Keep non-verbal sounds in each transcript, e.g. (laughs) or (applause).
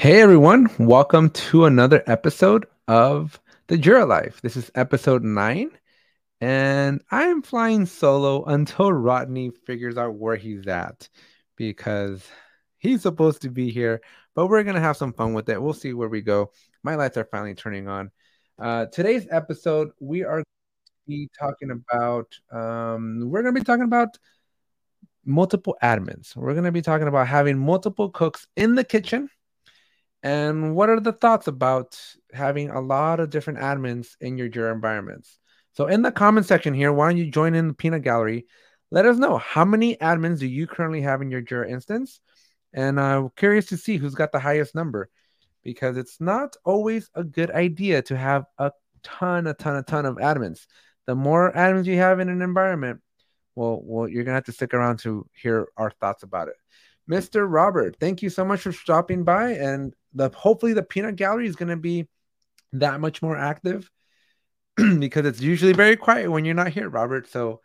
Hey everyone, welcome to another episode of the Jira Life. This is episode nine, and I'm flying solo until Rodney figures out where he's at because he's supposed to be here, but we're gonna have some fun with it. We'll see where we go. My lights are finally turning on. Uh, today's episode, we are be talking about um, we're gonna be talking about multiple admins. We're gonna be talking about having multiple cooks in the kitchen and what are the thoughts about having a lot of different admins in your Jira environments? So in the comment section here, why don't you join in the peanut gallery? Let us know how many admins do you currently have in your Jira instance? And I'm curious to see who's got the highest number because it's not always a good idea to have a ton, a ton, a ton of admins. The more admins you have in an environment, well, well, you're gonna have to stick around to hear our thoughts about it. Mr. Robert, thank you so much for stopping by. And the hopefully the peanut gallery is going to be that much more active (clears throat) because it's usually very quiet when you're not here, Robert. So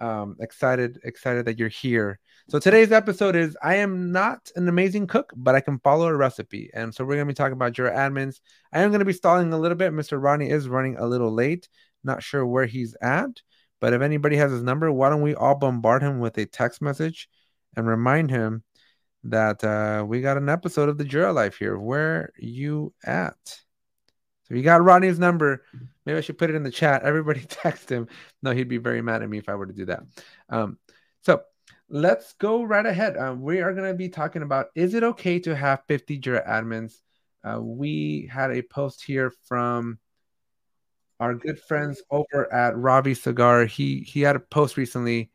um, excited, excited that you're here. So today's episode is I am not an amazing cook, but I can follow a recipe. And so we're going to be talking about your admins. I am going to be stalling a little bit. Mr. Ronnie is running a little late. Not sure where he's at, but if anybody has his number, why don't we all bombard him with a text message and remind him that uh, we got an episode of the Jira Life here. Where you at? So you got Rodney's number. Maybe I should put it in the chat. Everybody (laughs) text him. No, he'd be very mad at me if I were to do that. Um, so let's go right ahead. Uh, we are going to be talking about is it okay to have 50 Jira admins? Uh, we had a post here from our good friends over at Ravi Sagar. He he had a post recently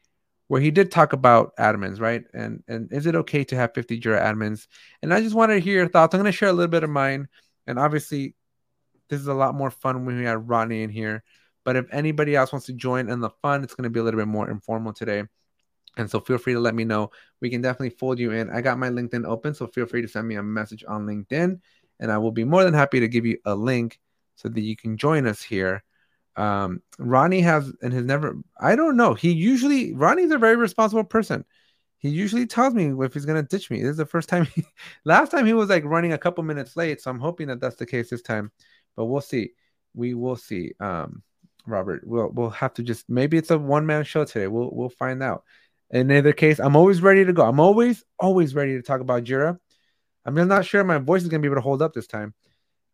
where he did talk about admins, right? And and is it okay to have 50 Jira admins? And I just wanted to hear your thoughts. I'm going to share a little bit of mine. And obviously, this is a lot more fun when we have Rodney in here. But if anybody else wants to join in the fun, it's going to be a little bit more informal today. And so feel free to let me know. We can definitely fold you in. I got my LinkedIn open, so feel free to send me a message on LinkedIn, and I will be more than happy to give you a link so that you can join us here um, Ronnie has and has never. I don't know. He usually Ronnie's a very responsible person. He usually tells me if he's gonna ditch me. This is the first time. He, (laughs) last time he was like running a couple minutes late, so I'm hoping that that's the case this time. But we'll see. We will see. Um, Robert, we'll we'll have to just maybe it's a one man show today. We'll we'll find out. In either case, I'm always ready to go. I'm always always ready to talk about Jira. I'm just not sure my voice is gonna be able to hold up this time,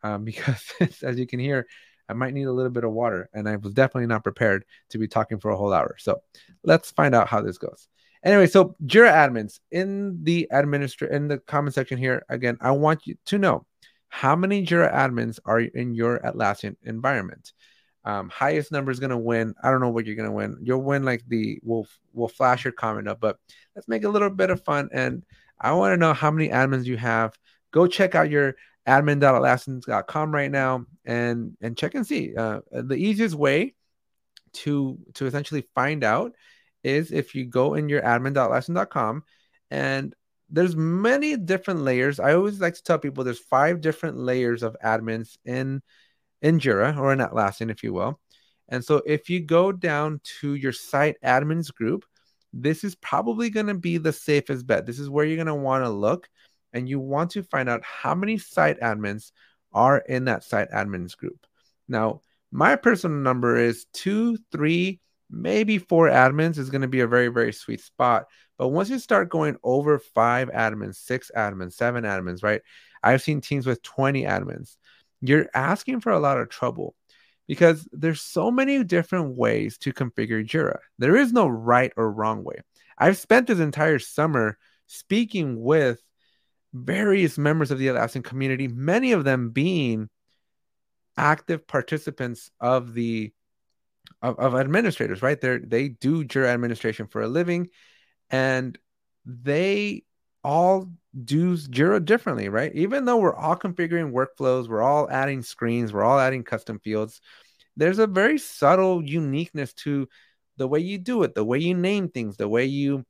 um, (laughs) because as you can hear, I might need a little bit of water. And I was definitely not prepared to be talking for a whole hour. So let's find out how this goes. Anyway, so Jira admins in the administrator in the comment section here. Again, I want you to know how many Jira admins are in your Atlassian environment. Um, highest number is gonna win. I don't know what you're gonna win. You'll win like the we'll we'll flash your comment up, but let's make a little bit of fun. And I want to know how many admins you have. Go check out your admin.atlassian.com right now and and check and see. Uh, the easiest way to to essentially find out is if you go in your admin.atlassian.com and there's many different layers. I always like to tell people there's five different layers of admins in in Jira or in Atlassian, if you will. And so if you go down to your site admins group, this is probably going to be the safest bet. This is where you're going to want to look and you want to find out how many site admins are in that site admins group. Now, my personal number is two, three, maybe four admins is going to be a very, very sweet spot. But once you start going over five admins, six admins, seven admins, right? I've seen teams with 20 admins. You're asking for a lot of trouble because there's so many different ways to configure Jira. There is no right or wrong way. I've spent this entire summer speaking with various members of the Atlassian community, many of them being active participants of the of, of administrators, right? They they do Jira administration for a living, and they all do Jira differently, right? Even though we're all configuring workflows, we're all adding screens, we're all adding custom fields. There's a very subtle uniqueness to the way you do it, the way you name things, the way you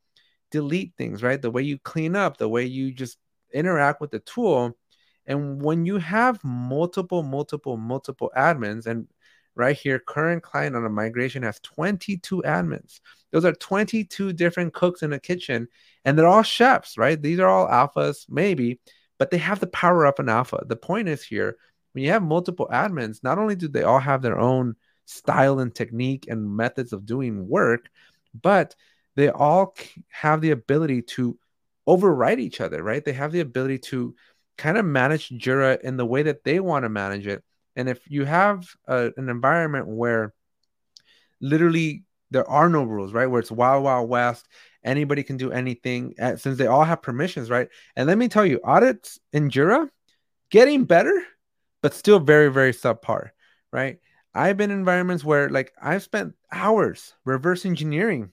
delete things, right? The way you clean up, the way you just interact with the tool. And when you have multiple, multiple, multiple admins, and right here, current client on a migration has 22 admins. Those are 22 different cooks in a kitchen, and they're all chefs, right? These are all alphas, maybe, but they have the power up an alpha. The point is here when you have multiple admins, not only do they all have their own style and technique and methods of doing work, but they all have the ability to override each other, right? They have the ability to kind of manage Jira in the way that they want to manage it. And if you have a, an environment where literally there are no rules, right? Where it's wild, wild west, anybody can do anything uh, since they all have permissions, right? And let me tell you, audits in Jira getting better, but still very, very subpar, right? I've been in environments where like I've spent hours reverse engineering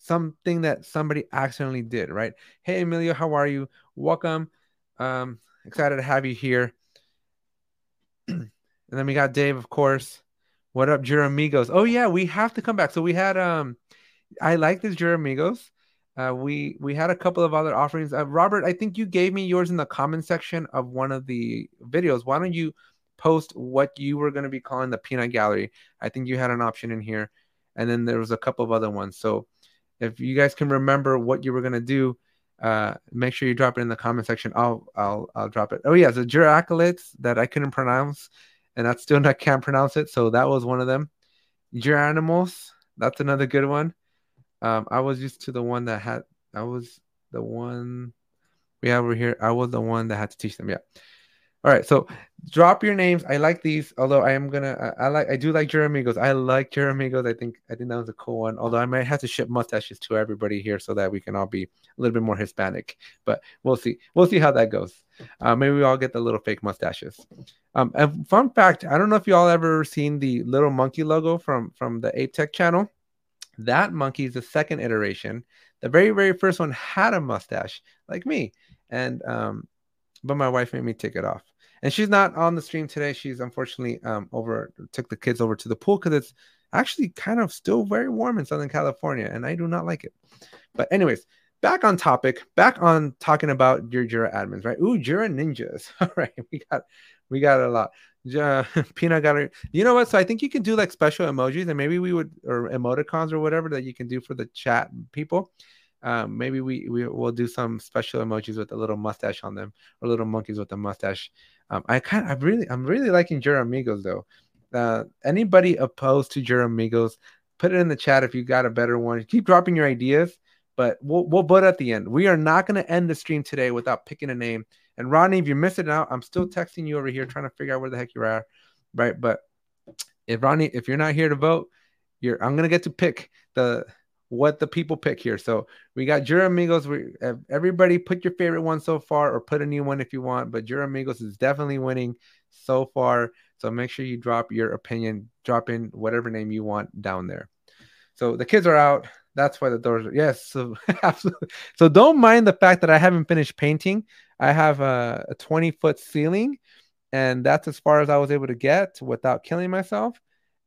something that somebody accidentally did, right? Hey Emilio, how are you? Welcome. Um, excited to have you here. (clears throat) and then we got Dave, of course. What up, Amigos? Oh yeah, we have to come back. So we had um I like this Amigos. Uh, we we had a couple of other offerings. Uh, Robert, I think you gave me yours in the comment section of one of the videos. Why don't you post what you were going to be calling the peanut gallery? I think you had an option in here, and then there was a couple of other ones. So if you guys can remember what you were to do, uh, make sure you drop it in the comment section. I'll I'll I'll drop it. Oh yeah, the accolades that I couldn't pronounce and I still not can't pronounce it. So that was one of them. Your animals, that's another good one. Um, I was used to the one that had. I was the one we have over here. I was the one that had to teach them. Yeah. All right, so drop your names. I like these, although I am gonna. I, I like. I do like Jeremigos. I like Jeremigos. I think. I think that was a cool one. Although I might have to ship mustaches to everybody here so that we can all be a little bit more Hispanic. But we'll see. We'll see how that goes. Uh, maybe we all get the little fake mustaches. Um, and fun fact: I don't know if you all ever seen the little monkey logo from from the Ape Tech channel. That monkey is the second iteration. The very very first one had a mustache like me, and um, but my wife made me take it off and she's not on the stream today. She's unfortunately um, over took the kids over to the pool because it's actually kind of still very warm in Southern California, and I do not like it. But anyways, back on topic, back on talking about your Jira admins, right? Ooh, Jira ninjas. (laughs) All right, we got we got a lot. Uh, (laughs) peanut gallery. You know what? So I think you can do like special emojis, and maybe we would or emoticons or whatever that you can do for the chat people. Um, maybe we, we will do some special emojis with a little mustache on them or little monkeys with a mustache um, I kind I really, I'm really liking Jira Amigos though. Uh, anybody opposed to Jira Amigos, put it in the chat if you got a better one. Keep dropping your ideas, but we'll we'll put at the end. We are not going to end the stream today without picking a name. And Rodney, if you're missing out, I'm still texting you over here trying to figure out where the heck you are, right? But if Ronnie, if you're not here to vote, you're I'm gonna get to pick the what the people pick here. So we got Jira Amigos. We everybody put your favorite one so far, or put a new one if you want. But Jira Amigos is definitely winning so far. So make sure you drop your opinion, drop in whatever name you want down there. So the kids are out. That's why the doors are yes. So (laughs) absolutely. So don't mind the fact that I haven't finished painting. I have a, a 20 foot ceiling, and that's as far as I was able to get without killing myself.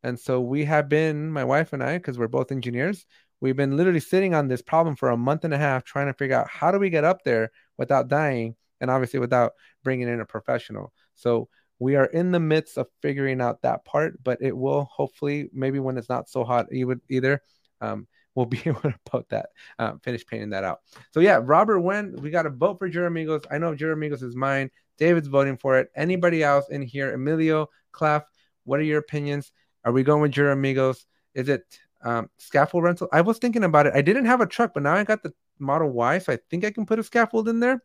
And so we have been, my wife and I, because we're both engineers, We've been literally sitting on this problem for a month and a half trying to figure out how do we get up there without dying and obviously without bringing in a professional. So we are in the midst of figuring out that part, but it will hopefully maybe when it's not so hot either um, we'll (laughs) be able to put that uh, finish painting that out. So yeah, Robert when we got a vote for Jeramigos. I know Jeramigos is mine. David's voting for it. Anybody else in here? Emilio, Clef, what are your opinions? Are we going with Jeramigos? Is it um, scaffold rental. I was thinking about it. I didn't have a truck, but now I got the Model Y, so I think I can put a scaffold in there.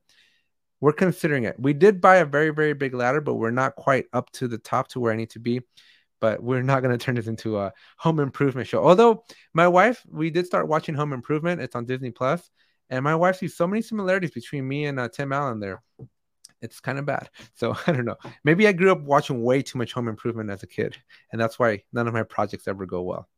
We're considering it. We did buy a very, very big ladder, but we're not quite up to the top to where I need to be. But we're not going (laughs) to turn this into a home improvement show. Although my wife, we did start watching Home Improvement. It's on Disney Plus, and my wife sees so many similarities between me and uh, Tim Allen there. It's kind of bad. So (laughs) I don't know. Maybe I grew up watching way too much Home Improvement as a kid, and that's why none of my projects ever go well.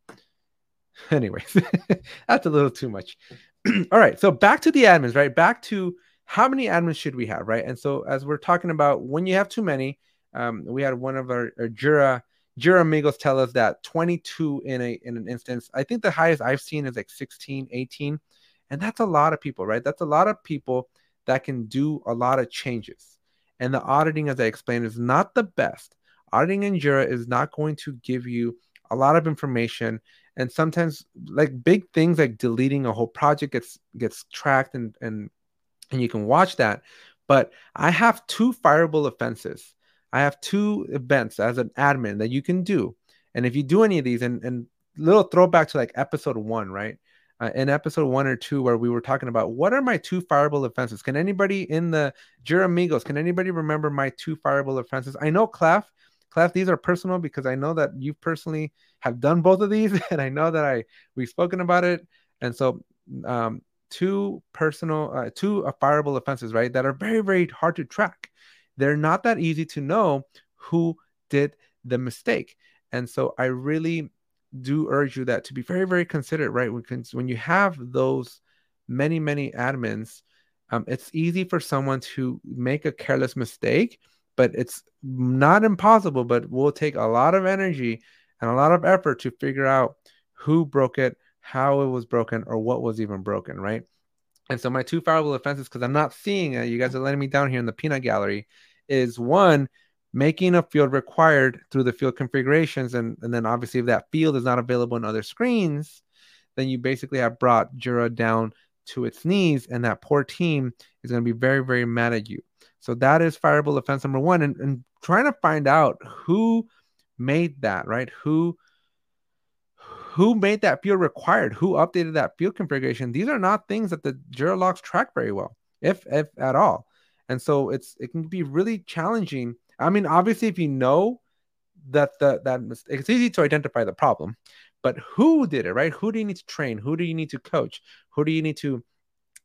(laughs) Anyways, (laughs) that's a little too much. (clears throat) All right, so back to the admins, right? Back to how many admins should we have, right? And so as we're talking about when you have too many, um, we had one of our, our Jira Jira amigos tell us that 22 in a in an instance. I think the highest I've seen is like 16, 18, and that's a lot of people, right? That's a lot of people that can do a lot of changes. And the auditing, as I explained, is not the best. Auditing in Jira is not going to give you a lot of information and sometimes like big things like deleting a whole project gets gets tracked and and and you can watch that But I have two fireable offenses. I have two events as an admin that you can do. And if you do any of these, and, and little throwback to like episode one, right? Uh, in episode one or two, where we were talking about what are my two fireable offenses? Can anybody in the Juramigos, can anybody remember my two fireable offenses? I know Clef, Clef, these are personal because I know that you personally have done both of these, (laughs) and I know that I we've spoken about it. And so, um, two personal, uh, two fireable offenses, right? That are very, very hard to track. They're not that easy to know who did the mistake. And so, I really do urge you that to be very, very considerate, right? When, when you have those many, many admins, um, it's easy for someone to make a careless mistake, but it's not impossible, but will take a lot of energy and a lot of effort to figure out who broke it, how it was broken, or what was even broken, right? And so my two fireable offenses, because I'm not seeing it, you guys are letting me down here in the peanut gallery, is one, making a field required through the field configurations. And, and then obviously if that field is not available in other screens, then you basically have brought Jira down to its knees, and that poor team is going to be very, very mad at you. So that is fireable offense number one. And, and trying to find out who made that, right? Who who made that field required? Who updated that field configuration? These are not things that the Jira logs track very well, if if at all. And so it's it can be really challenging. I mean, obviously, if you know that the that it's easy to identify the problem, but who did it, right? Who do you need to train? Who do you need to coach? Who do you need to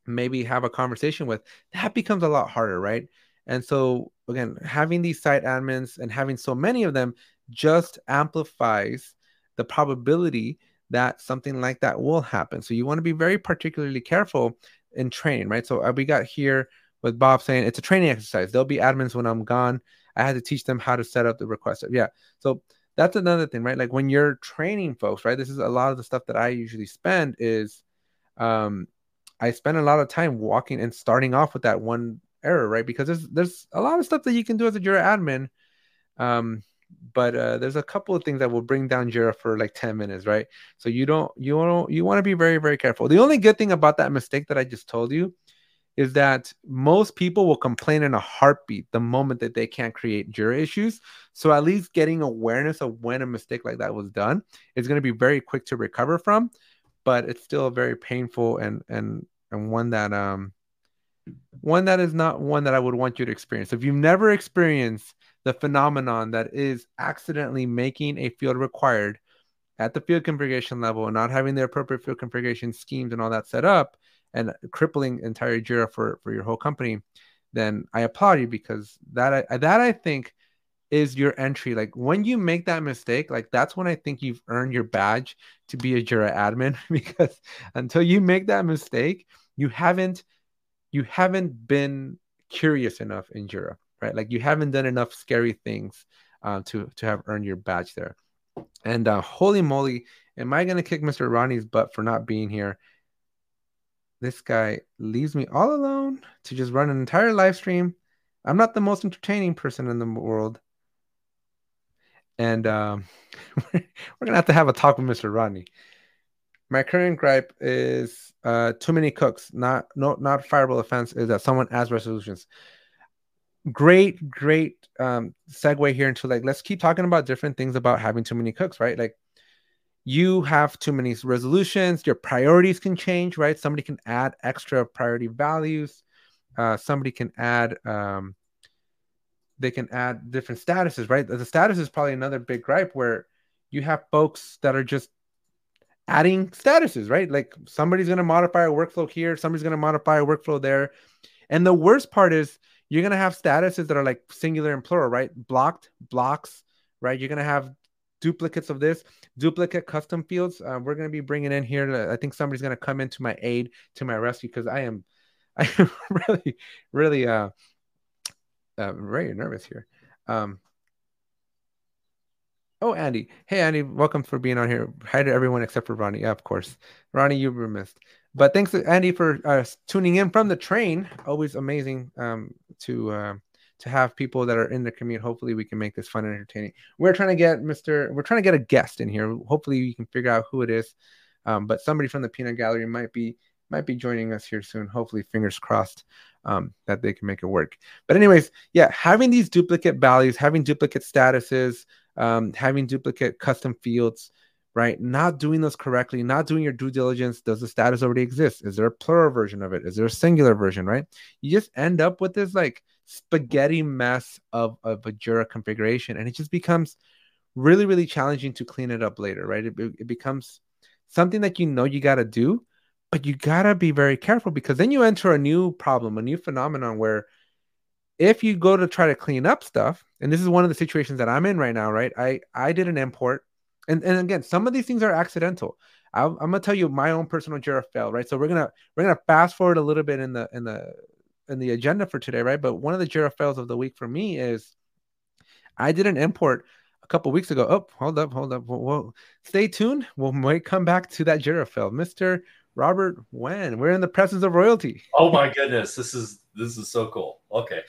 maybe have a conversation with? That becomes a lot harder, right? And so again, having these site admins and having so many of them just amplifies the probability that something like that will happen. So you want to be very particularly careful in training, right? So uh, we got here with Bob saying it's a training exercise. There'll be admins when I'm gone. I had to teach them how to set up the request. Yeah. So that's another thing, right? Like when you're training folks, right? This is a lot of the stuff that I usually spend is um I spend a lot of time walking and starting off with that one error, right? Because there's there's a lot of stuff that you can do as a Jira admin. Um, but uh, there's a couple of things that will bring down Jira for like 10 minutes, right? So you don't you don't you want to be very very careful. The only good thing about that mistake that I just told you is that most people will complain in a heartbeat the moment that they can't create Jira issues. So at least getting awareness of when a mistake like that was done is going to be very quick to recover from, but it's still very painful and and and one that um one that is not one that I would want you to experience. If you've never experienced the phenomenon that is accidentally making a field required at the field configuration level and not having the appropriate field configuration schemes and all that set up and crippling entire Jira for, for your whole company, then I applaud you because that I, that I think is your entry. Like when you make that mistake, like that's when I think you've earned your badge to be a Jira admin (laughs) because until you make that mistake, you haven't you haven't been curious enough in Jira, right? Like you haven't done enough scary things uh, to to have earned your badge there. And uh, holy moly, am I gonna kick Mr. Ronnie's butt for not being here? This guy leaves me all alone to just run an entire live stream. I'm not the most entertaining person in the world. And um, (laughs) we're gonna have to have a talk with Mr. Rodney. My current gripe is uh, too many cooks. Not no not fireable offense is that someone adds resolutions. Great, great um, segue here into like let's keep talking about different things about having too many cooks, right? Like you have too many resolutions. Your priorities can change, right? Somebody can add extra priority values. Uh, somebody can add um, they can add different statuses, right? The status is probably another big gripe where you have folks that are just adding statuses, right? Like somebody's going to modify a workflow here, somebody's going to modify a workflow there. And the worst part is you're going to have statuses that are like singular and plural, right? Blocked, blocks, right? You're going to have duplicates of this, duplicate custom fields. Uh, we're going to be bringing in here. I think somebody's going to come into my aid, to my rescue, because I am, (laughs) I am really, really, uh, uh, very nervous here. Um, Oh, Andy. Hey, Andy. Welcome for being on here. Hi to everyone except for Ronnie. Yeah, of course. Ronnie, you were missed. But thanks, Andy, for uh, tuning in from the train. Always amazing um, to uh, to have people that are in the commute. Hopefully, we can make this fun and entertaining. We're trying to get Mr. We're trying to get a guest in here. Hopefully, you can figure out who it is. Um, but somebody from the Peanut Gallery might be might be joining us here soon. Hopefully, fingers crossed. um, that they can make it work. But anyways, yeah, having these duplicate values, having duplicate statuses, um, having duplicate custom fields, right? Not doing those correctly, not doing your due diligence. Does the status already exist? Is there a plural version of it? Is there a singular version, right? You just end up with this like spaghetti mess of, of a Jira configuration, and it just becomes really, really challenging to clean it up later, right? It, it becomes something that you know you got to do, but you got to be very careful because then you enter a new problem, a new phenomenon where if you go to try to clean up stuff, and this is one of the situations that I'm in right now, right? I I did an import, and and again, some of these things are accidental. i am gonna tell you my own personal Jira fail, right? So we're gonna we're gonna fast forward a little bit in the in the in the agenda for today, right? But one of the Jira fails of the week for me is I did an import a couple weeks ago. Oh, hold up, hold up. Whoa, stay tuned. we'll might come back to that Jira fail, Mister Robert Wen. We're in the presence of royalty. Oh my goodness, this is this is so cool. Okay.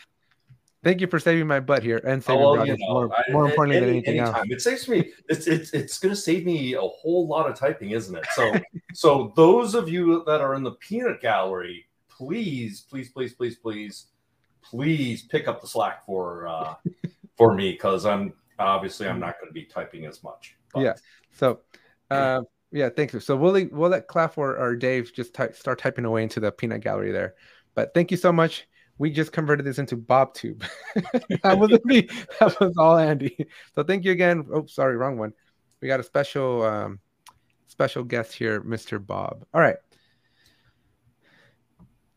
Thank you for saving my butt here and saving oh, well, you know, more, more I, importantly any, than anything anytime. else. It saves me. It's it's it's going to save me a whole lot of typing, isn't it? So so those of you that are in the peanut gallery, please please please please please please pick up the slack for uh, for me because I'm obviously I'm not going to be typing as much. But. Yeah. So. Uh, yeah, thank you. So we'll we'll let Claff or, or Dave just ty- start typing away into the peanut gallery there. But thank you so much we just converted this into BobTube. (laughs) that was (laughs) me. That was all Andy. So thank you again. Oh, sorry, wrong one. We got a special um, special guest here, Mr. Bob. All right.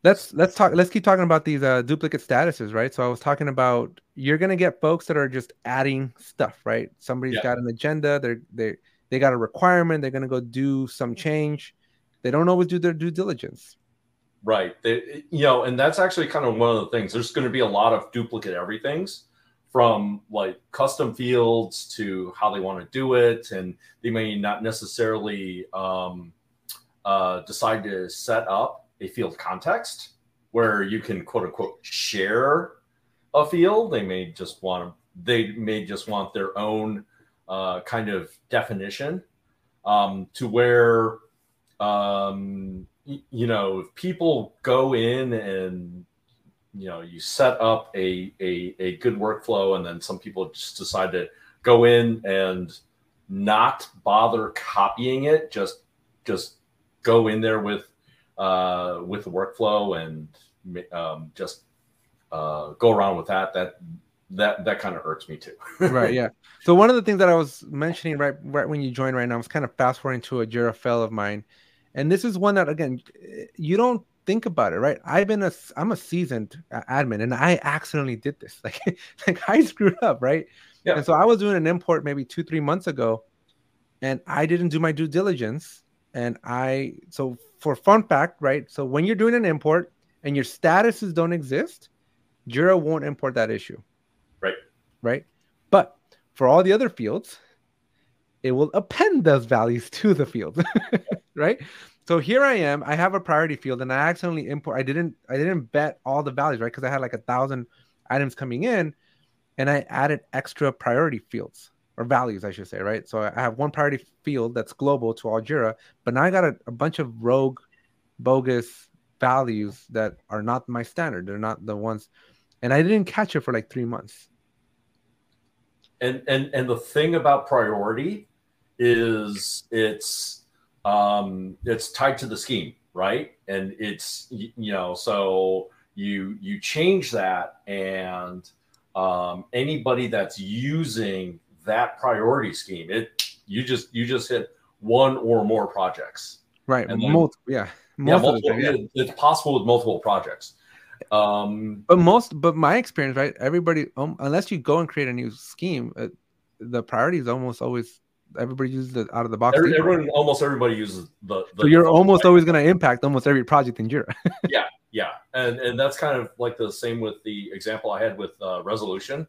Let's let's talk. Let's keep talking about these uh, duplicate statuses, right? So I was talking about you're gonna get folks that are just adding stuff, right? Somebody's yeah. got an agenda. They're they they got a requirement. They're gonna go do some change. They don't always do their due diligence, Right. They, you know, and that's actually kind of one of the things. There's going to be a lot of duplicate everythings from like custom fields to how they want to do it. And they may not necessarily um, uh, decide to set up a field context where you can quote unquote share a field. They may just want to, they may just want their own uh, kind of definition um, to where um, you know, if people go in and you know you set up a, a a good workflow, and then some people just decide to go in and not bother copying it, just just go in there with uh, with the workflow and um, just uh, go around with that. That that that kind of hurts me too. (laughs) right. Yeah. So one of the things that I was mentioning right right when you joined right now, I was kind of fast forwarding to a Jira fail of mine and this is one that again you don't think about it right? I've been a i'm a seasoned uh, admin and i accidentally did this. (laughs) Like like i screwed up right? Yeah. and so i was doing an import maybe two three months ago and i didn't do my due diligence. And i so for fun fact right? So when you're doing an import and your statuses don't exist jira won't import that issue. Right. Right? But for all the other fields it will append those values (laughs) to the field, (laughs) right? So here I am. I have a priority field, and I accidentally import. I didn't. I didn't bet all the values, right? Because I had like a thousand items coming in, and I added extra priority fields or values, I should say, right? So I have one priority field that's global to all Jira, but now I got a, a bunch of rogue, bogus values that are not my standard. They're not the ones, and I didn't catch it for like three months. And and and the thing about priority is it's um, it's tied to the scheme, right? And it's you know so you you change that and um, anybody that's using that priority scheme, it you just you just hit one or more projects, right? And then, multiple, yeah, yeah, multiple, yeah. It's possible with multiple projects. Um, but most, but my experience, right? Everybody, um, unless you go and create a new scheme, uh, the priority is almost always everybody uses it out of the box. Every, everyone, almost everybody uses the. the so you're almost always going to impact almost every project in Jira. (laughs) yeah, yeah, and and that's kind of like the same with the example I had with uh, resolution.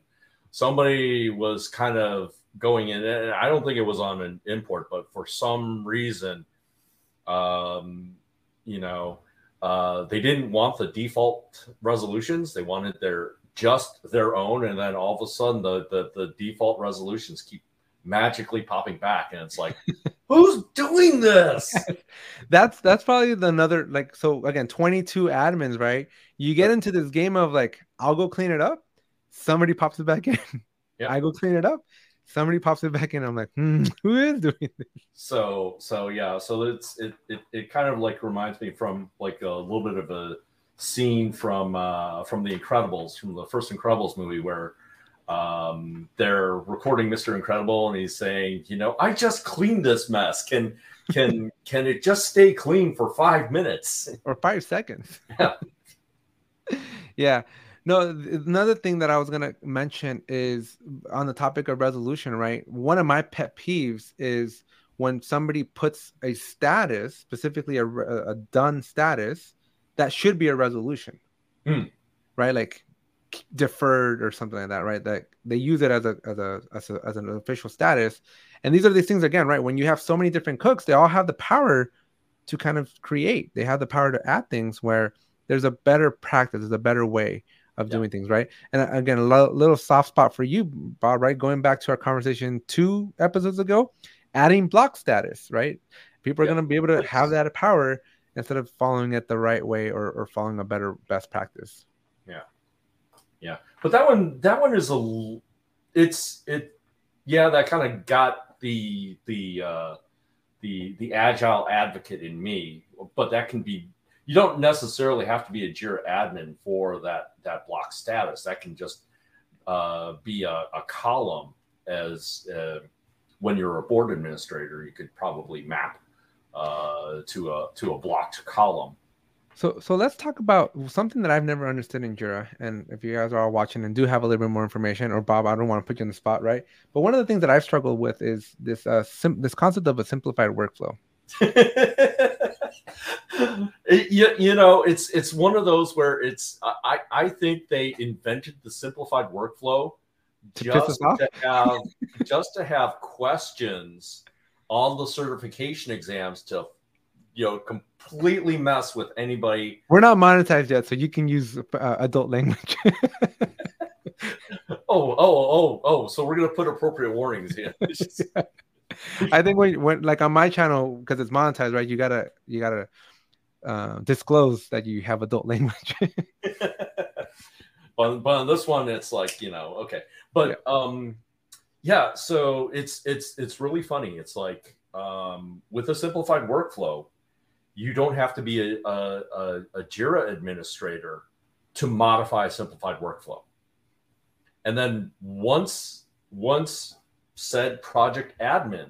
Somebody was kind of going in, and I don't think it was on an import, but for some reason, um, you know, uh, they didn't want the default resolutions. They wanted their just their own, and then all of a sudden, the the, the default resolutions keep magically popping back, and it's like, (laughs) who's doing this? (laughs) that's that's probably the another like so again 22 admins right? You get into this game of like i'll go clean it up somebody pops it back (laughs) in. Yeah. i go clean it up somebody pops it back in. I'm like hmm, who is doing this? So so yeah, so it's it, it it kind of like reminds me from like a little bit of a scene from uh from the Incredibles, from the first Incredibles movie where um they're recording Mr. Incredible and he's saying, you know, I just cleaned this mess. Can can (laughs) can it just stay clean for five minutes? (laughs) or five seconds (laughs) Yeah. yeah no th- another thing that i was going to mention is on the topic of resolution right one of my pet peeves is when somebody puts a status specifically a, a done status that should be a resolution Hmm. right like deferred or something like that right? That they use it as a as a as, a, as an official status. And these are these things again right when you have so many different cooks they all have the power to kind of create. They have the power to add things where there's a better practice there's a better way of Yeah. doing things right? And uh, again a lo- little soft spot for you bob right? Going back to our conversation two episodes ago adding block status right? People are Yeah. going to be able to have that power instead of following it the right way or, or following a better best practice Yeah, but that one that one is a, it's it yeah that kind of got the the uh, the the agile advocate in me, but that can be you don't necessarily have to be a Jira admin for that that block status. That can just uh, be a, a column as uh, when you're a board administrator, you could probably map uh, to a to a blocked column. So so let's talk about something that I've never understood in Jira. And if you guys are all watching and do have a little bit more information, or Bob, I don't want to put you on the spot, right? But one of the things that I've struggled with is this uh sim- this concept of a simplified workflow. (laughs) It- you, you know it's it's one of those where it's I, I think they invented the simplified workflow To just to have (laughs) just to have questions on the certification exams to you know completely mess with anybody We're not monetized yet, so you can use uh, adult language. (laughs) oh oh oh oh so we're gonna put appropriate warnings in (laughs) I think when when like on my channel because it's monetized, right? You gotta you gotta uh, disclose that you have adult language. (laughs) but, but on this one it's like you know okay but um yeah so it's it's it's really funny it's like um with a simplified workflow you don't have to be a, a, a, jira administrator to modify a simplified workflow and then once once said project admin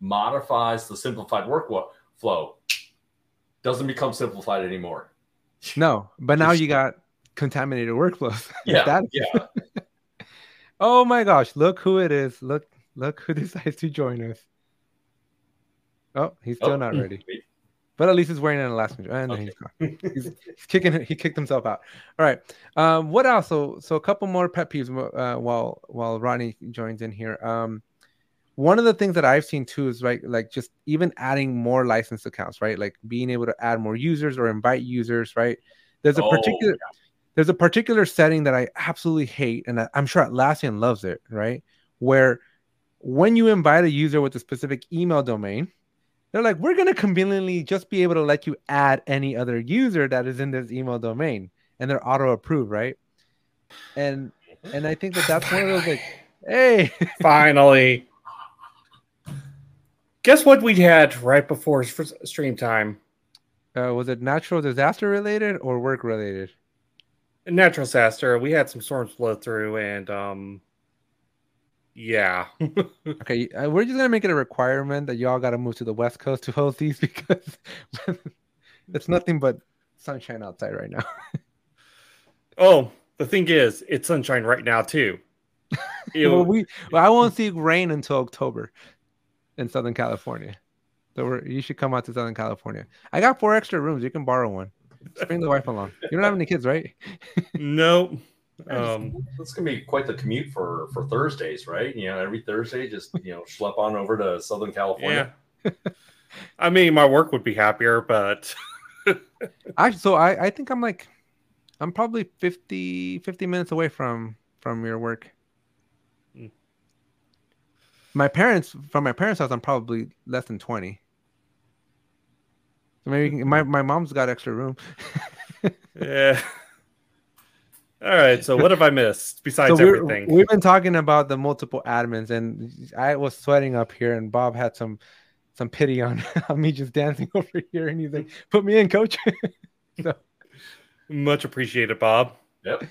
modifies the simplified workflow doesn't become simplified anymore no, but now you got contaminated workflows. (laughs) yeah That- yeah (laughs) Oh my gosh, look who it is. Look, look who (laughs) decides to join us. Oh, he's still Oh, not hmm, ready. wait. But at least he's wearing an elastic. And Okay. he's gone. He's, he's kicking he kicked himself out. All right. Um, what else? So so a couple more pet peeves uh, while while Ronnie joins in here. Um one of the things that I've seen too is right, like just even adding more license accounts, right? Like being able to add more users or invite users, right? There's a Oh, particular there's a particular setting that I absolutely hate, and I- I'm sure Atlassian loves it, right? Where when you invite a user with a specific email domain, they're like, we're going to conveniently just be able to let you add any other user that is in this email domain, and they're auto approved, right? And and I think that that's one of those like, hey, (laughs) Finally. Guess what we had right before stream time? uh, was it natural disaster related or work related? Natural disaster. We had some storms blow through, and um, yeah, (laughs) Okay, uh, we're just gonna make it a requirement that y'all got to move to the west coast to host these (laughs) because (laughs) it's nothing but sunshine outside right now. Oh, the thing is, it's sunshine right now too. Well, we well, I won't see rain until October in Southern California. So we're, you should come out to Southern California. I got four extra rooms. You can borrow one. Just bring the wife along. You don't have any kids, right? no. Yeah, Um, that's gonna be quite the commute for for Thursdays, right? You know, every Thursday, just you know, schlep on over to Southern California. yeah. (laughs) I mean, my work would be happier, but (laughs) I so I I think I'm like I'm probably 50 50 minutes away from from your work. My parents, from my parents' house, I'm probably less than 20. So maybe my, my mom's got extra room. (laughs) yeah. All right. So what have I missed (laughs) besides so everything? We've been talking about the multiple admins, and I was sweating up here, and Bob had some some pity on, (laughs) on me just dancing (laughs) over here, and he's like, "Put me in, coach." so much appreciated, Bob. Yep.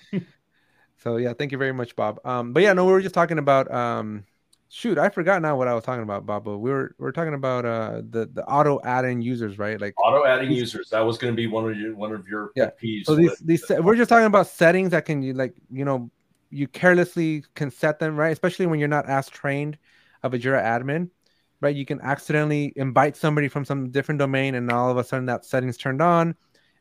So yeah, thank you very much, Bob. Um, but yeah, no, we were just talking about um, shoot, I forgot now what I was talking about, Bob. But we were we were talking about uh the the auto add-in users, right? Like auto adding users. That was going to be one of your one of your yeah. So these these we're just talking about settings that can you like you know you carelessly can set them right, especially when you're not as trained of a Jira admin, right? You can accidentally invite somebody from some different domain, and all of a sudden that setting's turned on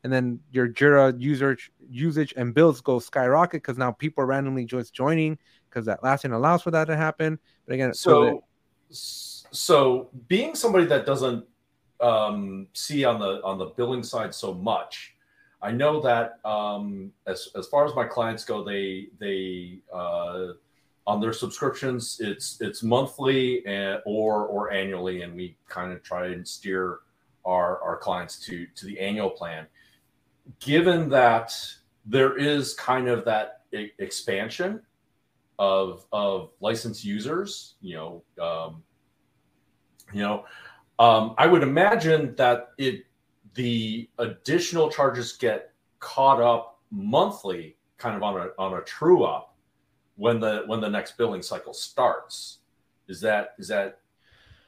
and then your Jira user usage and builds go skyrocket because now people are randomly just joining because Atlassian allows for that to happen. But again, so so, so being somebody that doesn't um, see on the on the billing side so much, I know that um, as as far as my clients go, they they uh, on their subscriptions it's it's monthly and, or or annually, and we kind of try and steer our our clients to to the annual plan given that there is kind of that expansion of of licensed users, you know, um, you know, um, I would imagine that it the additional charges get caught up monthly, kind of on a on a true up when the when the next billing cycle starts. Is that is that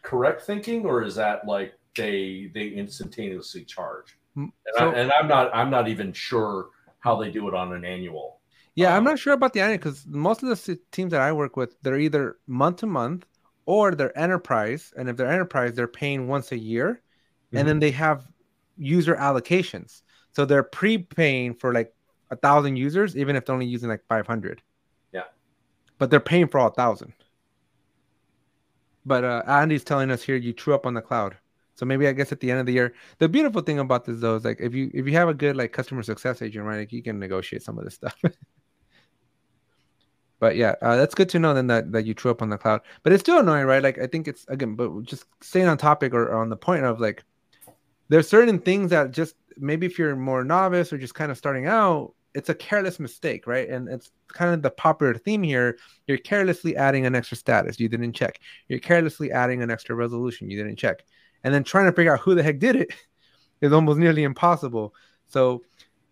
correct thinking, or is that like they they instantaneously charge? And, so, I, and I'm not I'm not even sure how they do it on an annual. Yeah, um, I'm not sure about the annual because most of the teams that I work with, they're either month to month or they're enterprise. And if they're enterprise, they're paying once a year, mm-hmm. and then they have user allocations. So they're pre-paying for like a thousand users, even if they're only using like 500. Yeah, but they're paying for all thousand. But uh, Andy's telling us here, you true up on the cloud. So maybe I guess at the end of the year, the beautiful thing about this though is like if you if you have a good like customer success agent, right, like you can negotiate some of this stuff. (laughs) but yeah, uh, that's good to know then that that you true up on the cloud. But it's still annoying, right? Like I think it's again, but just staying on topic or, or on the point of like there's certain things that just maybe if you're more novice or just kind of starting out, it's a careless mistake, right? And it's kind of the popular theme here. You're carelessly adding an extra status you didn't check. You're carelessly adding an extra resolution you didn't check and then trying to figure out who the heck did it (laughs) is almost nearly impossible. So,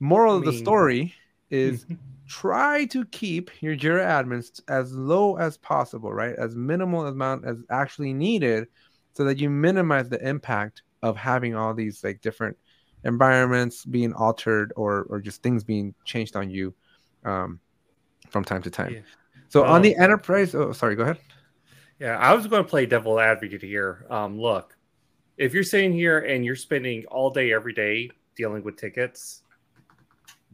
moral I mean, of the story is (laughs) try to keep your Jira admins as low as possible, right? As minimal amount as actually needed, so that you minimize the impact of having all these like different environments being altered or or just things being changed on you um, from time to time. Yeah. So on the enterprise, oh sorry, go ahead. Yeah, I was going to play devil advocate here. Um, look, if you're sitting here and you're spending all day every day dealing with tickets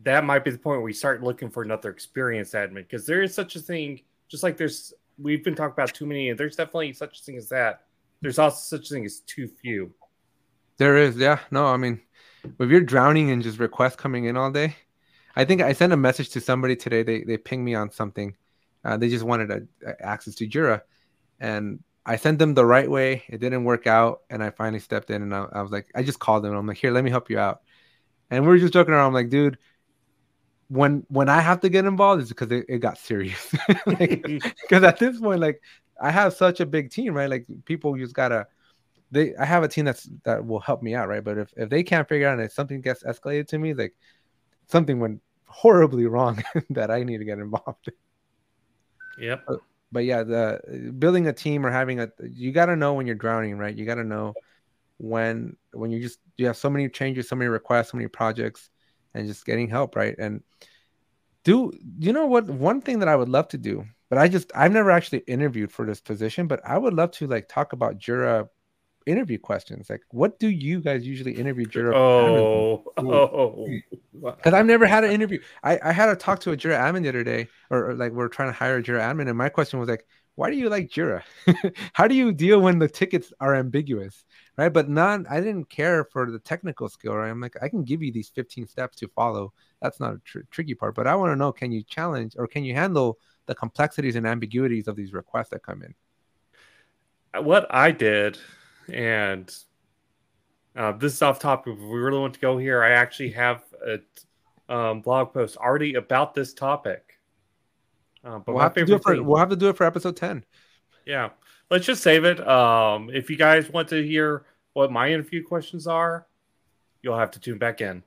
that might be the point where we start looking for another experienced admin because there is such a thing just like there's we've been talking about too many and there's definitely such a thing as that there's also such a thing as too few there is yeah no i mean if you're drowning in just requests coming in all day i think i sent a message to somebody today they, they pinged me on something uh, they just wanted a, a access to jira and I sent them the right way. It didn't work out, and I finally stepped in and I, I was like, I just called them. I'm like, here, let me help you out. And we were just joking around. I'm like, dude, when when I have to get involved, is because it, it got serious. (laughs) Because (laughs) at this point, like, I have such a big team, right? Like, people just gotta. They, I have a team that's that will help me out, right? But if if they can't figure out and if something gets escalated to me, like something went horribly wrong (laughs) that I need to get involved. Yep but yeah, the building a team or having a you got to know when you're drowning, right? You got to know when when you just you have so many changes, so many requests, so many projects, and just getting help, right? And do you know what? One thing that I would love to do, but I just I've never actually interviewed for this position, but I would love to like talk about Jira interview questions. Like, what do you guys usually interview Jira? Oh, oh, oh. because I've never had an interview. I, I had a talk to a Jira admin the other day, or, or like we're trying to hire a Jira admin, and my question was like, why do you like Jira? (laughs) How do you deal when the tickets are ambiguous, right? But not, I didn't care for the technical skill, right? I'm like, I can give you these 15 steps to follow. That's not a tr- tricky part, but I want to know, can you challenge or can you handle the complexities and ambiguities of these requests that come in? what I did, and uh, this is off topic. If we really want to go here, I actually have a um, blog post already about this topic. Uh, but we'll have, to do it for, thing, we'll have to do it for episode 10. Yeah. Let's just save it. Um, if you guys want to hear what my interview questions are, you'll have to tune back in.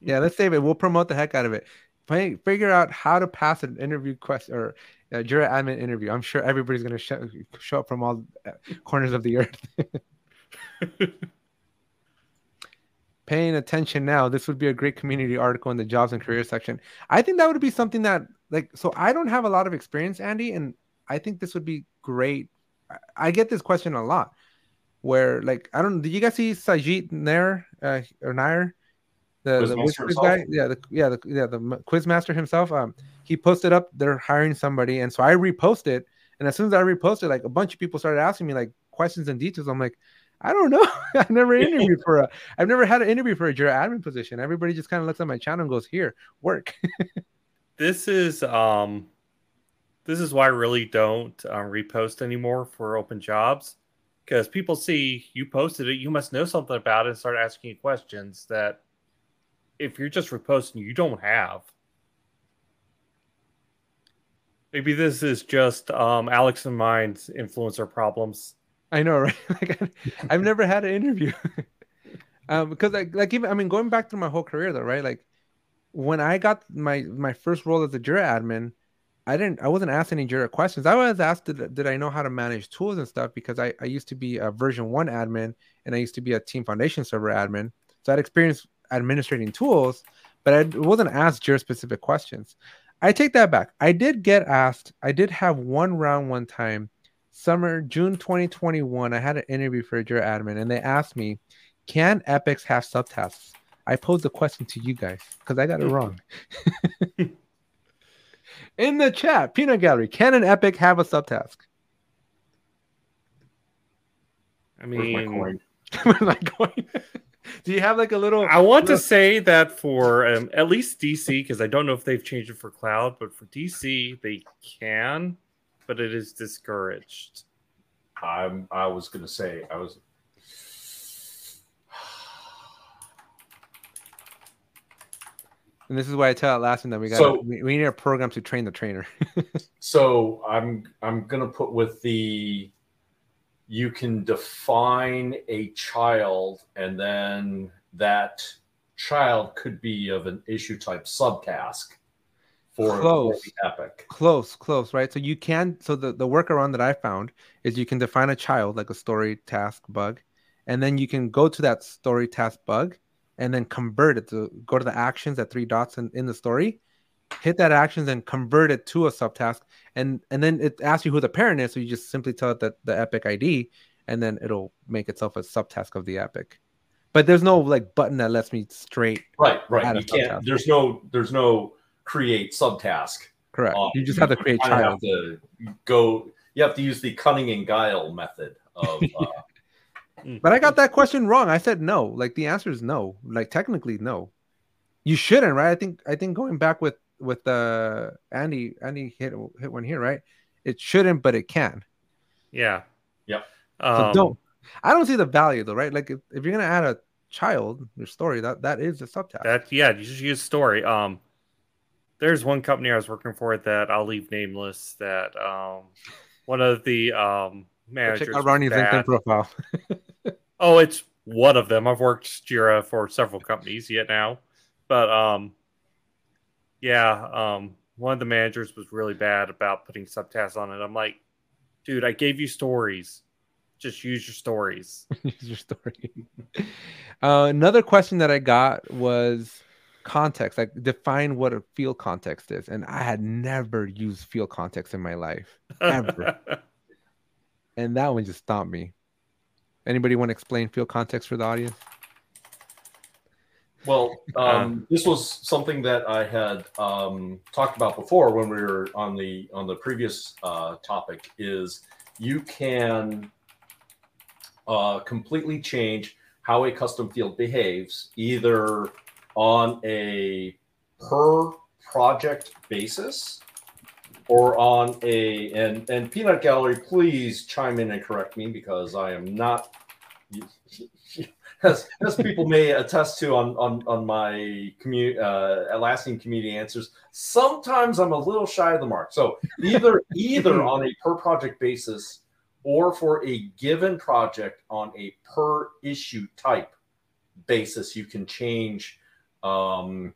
Yeah, let's save it. We'll promote the heck out of it. Figure out how to pass an interview question or a Jira admin interview. I'm sure everybody's going to show, show up from all uh, corners of the earth. (laughs) Paying attention now, this would be a great community article in the jobs and career section. I think that would be something that, like, so I don't have a lot of experience, Andy, and I think this would be great. I get this question a lot where, like, I don't, did you guys see Sajid Nair uh, or Nair? the, the quiz guy, yeah, the yeah, the yeah, the quiz master himself. Um, he posted up they're hiring somebody, and so I reposted. And as soon as I reposted, like a bunch of people started asking me like questions and details. I'm like, I don't know. (laughs) I've never interviewed for a. I've never had an interview for a Jira admin position. Everybody just kind of looks at my channel and goes, "Here, work." (laughs) this is um, this is why I really don't um, repost anymore for open jobs because people see you posted it, you must know something about it, and start asking questions that if you're just reposting, you don't have. Maybe this is just um, Alex and mine's influencer problems. I know, (laughs) right? like (laughs) I've never had an interview. (laughs) um, because like, like even I mean, going back through my whole career though, right? Like when I got my my first role as a Jira admin, I didn't I wasn't asked any Jira questions. I was asked did, did I know how to manage tools and stuff because I, I used to be a VersionOne admin and I used to be a team foundation server admin. So I'd experience administrating tools, but I wasn't asked Jira specific questions. I take that back. I did get asked, I did have one round one time, summer, June 2021. I had an interview for a Jira admin and they asked me, can epics have subtasks? I posed the question to you guys because I got it wrong. (laughs) In the chat, Peanut Gallery, can an epic have a subtask? I mean, (laughs) Where's my coin? Where's my coin? Do you have like a little? I want little... to say that for um, at least DC, because I don't know if they've changed it for cloud, but for DC they can, but it is discouraged. I'm. I was gonna say I was. (sighs) And this is why I tell it last Atlassian that we got so, we, we need a program to train the trainer. (laughs) so I'm I'm gonna put with the you can define a child and then that child could be of an issue type subtask for, close. for epic close close right? So you can so the, the workaround that i found is you can define a child like a story task bug and then you can go to that story task bug and then convert it to go to the actions at three dots in, in the story hit that actions and convert it to a subtask and and then it asks you who the parent is so you just simply tell it that the epic id and then it'll make itself a subtask of the epic. But there's no like button that lets me straight right right. you can't there's no there's no create subtask correct um, you just have to create you child have to go you have to use the cunning and guile method of (laughs) uh, but i got that question wrong i said no like the answer is no like technically no you shouldn't right i think i think going back with with uh Andy Andy hit hit one here, right? It shouldn't, but it can. Yeah. Yeah. Um, so don't. I don't see the value though, right? Like if, if you're gonna add a child your story, that that is a subtask. That yeah, you just use story. Um, there's one company I was working for that I'll leave nameless. That um, one of the um managers. Check out Ronnie's LinkedIn profile. (laughs) oh, it's one of them. I've worked Jira for several companies yet now, but um, yeah, um, one of the managers was really bad about putting subtasks on it. I'm like, dude, I gave you stories. Just use your stories. (laughs) use your story. uh, another question that I got was context. Like define what a field context is, and I had never used field context in my life ever. (laughs) and that one just stopped me. Anybody want to explain field context for the audience? Well, (laughs) um, this was something that I had um, talked about before when we were on the on the previous uh, topic. Is you can uh, completely change how a custom field behaves, either on a per project basis or on a and and Peanut Gallery, please chime in and correct me because I am not as, as people may attest to on on, on my community uh, community answers, sometimes I'm a little shy of the mark. So either either on a per project basis or for a given project on a per issue type basis, you can change um,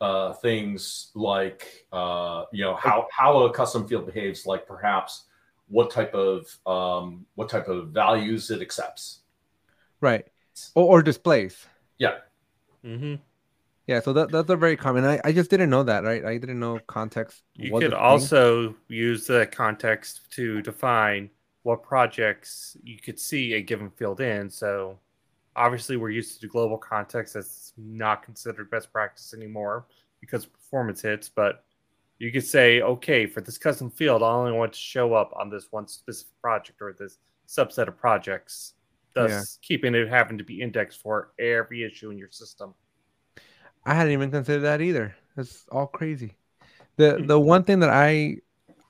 uh, things like uh, you know how how a custom field behaves, like perhaps what type of um, what type of values it accepts. Right or, or displays. Yeah. Mm-hmm. Yeah, so that, that's a very common. I, I just didn't know that, right? I didn't know context. You could also use the context to define what projects you could see a given field in. So obviously we're used to global context that's not considered best practice anymore because performance hits, but you could say, okay, for this custom field, I only want to show up on this one specific project or this subset of projects thus yeah. keeping it having to be indexed for every issue in your system. I hadn't even considered that either. That's all crazy. The hmm. the one thing that I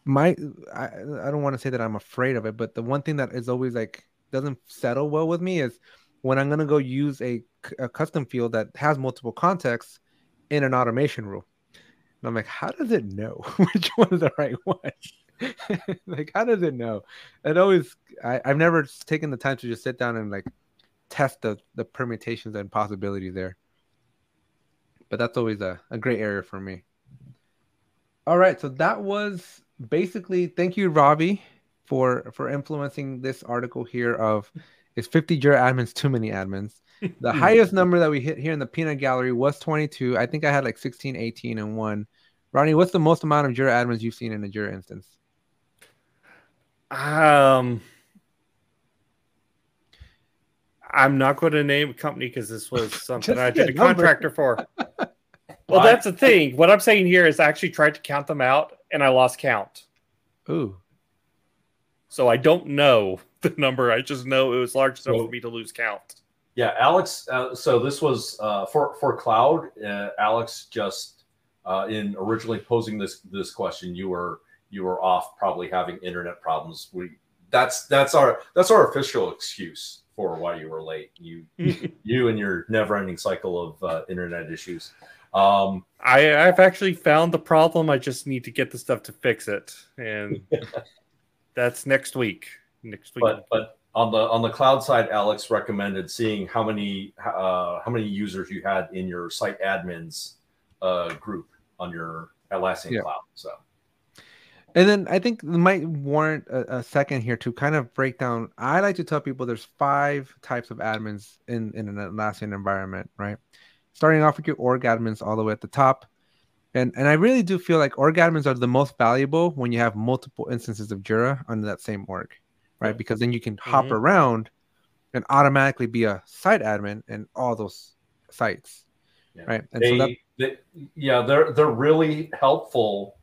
might I, I don't want to say that I'm afraid of it, but the one thing that is always like doesn't settle well with me is when I'm gonna go use a, a custom field that has multiple contexts in an automation rule. And I'm like, how does it know (laughs) which one is the right one? (laughs) like, how does it know? It always, I, I've never taken the time to just sit down and like test the, the permutations and possibilities there. But that's always a, a great area for me. All right. So that was basically, thank you, Robbie, for, for influencing this article here of is 50 Jira admins too many admins? (laughs) The highest number that we hit here in the peanut gallery was 22. I think I had like 16, 18, and one. Ronnie, what's the most amount of Jira admins you've seen in a Jira instance? Um, I'm not going to name a company because this was (laughs) something I did a contractor for. (laughs) well, that's the thing. What I'm saying here is I actually tried to count them out and I lost count. Ooh. So I don't know (laughs) the number. I just know it was large enough for me to lose count. Yeah, Alex. Uh, so this was uh, for for cloud. Uh, Alex just uh, in originally posing this this question, you were you were off probably having internet problems. We that's that's our that's our official excuse for why you were late. You (laughs) you and your never-ending cycle of uh, internet issues. Um, I I've actually found the problem. I just need to get the stuff to fix it, and (laughs) that's next week. Next week, but but on the on the cloud side, Alex recommended seeing how many uh, how many users you had in your site admins uh, group on your Atlassian yeah. cloud. So and then I think it might warrant a, a, second here to kind of break down. I like to tell people there's five types of admins in, in an Atlassian environment, right? Starting off with your org admins all the way at the top. And and I really do feel like org admins are the most valuable when you have multiple instances of Jira under that same org, right? Because then you can mm-hmm. hop around and automatically be a site admin in all those sites, yeah. right? And they, so that, they, yeah, they're they're really helpful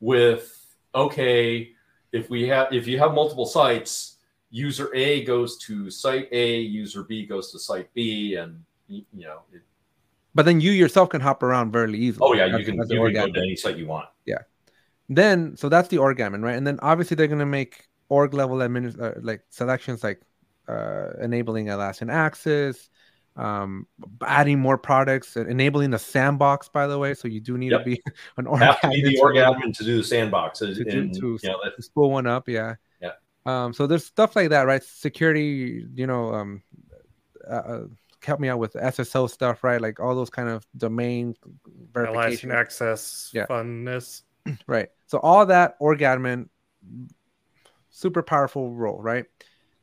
with okay, if we have if you have multiple sites, user A goes to site A, user B goes to site B, and you know. It, but then you yourself can hop around very easily. Oh yeah, you can, you can go to any site you want. Yeah. Then so that's the org admin, right? And then obviously they're gonna make org level admin uh, like selections like uh, enabling Atlassian Access, um, adding more products, enabling the sandbox, by the way. So you do need yep. to be (laughs) an org have to be the org admin to do the sandbox. To, and, to, you know, to spool one up, yeah. Yeah. Um, so there's stuff like that, right? Security, you know, um, uh, uh help me out with SSO stuff, right? Like all those kind of domain verification, access, yeah. funness, (clears throat) right? So all that org admin, super powerful role, right?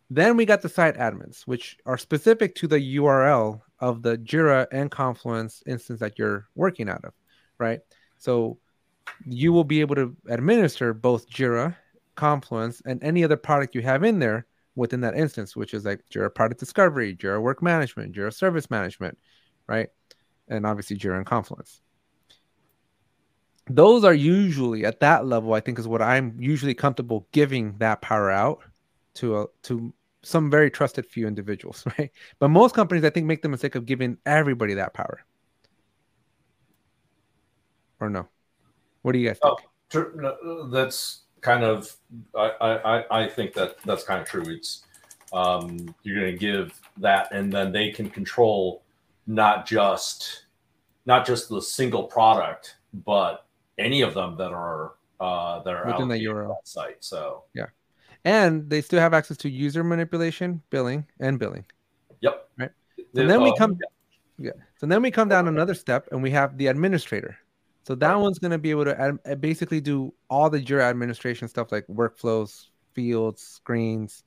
Then we got the site admins, which are specific to the URL of the Jira and Confluence instance that you're working out of, right? So you will be able to administer both Jira, Confluence, and any other product you have in there within that instance, which is like Jira Product Discovery, Jira Work Management, Jira Service Management, right? And obviously Jira and Confluence. Those are usually at that level, I think, is what I'm usually comfortable giving that power out to a, to some very trusted few individuals, (laughs) right? But most companies, I think, make the mistake of giving everybody that power. Or no? What do you guys think? Oh, that's kind of I, I I think that that's kind of true. It's um, you're going to give that, and then they can control not just not just the single product, but any of them that are uh, that are Within the URL. site. So yeah, and they still have access to user manipulation, billing, and billing. yep, Right. And then we Uh, come, yeah. So then we come down another step, and we have the administrator. So that one's going to be able to ad- uh, basically do all the Jira administration stuff like workflows, fields, screens,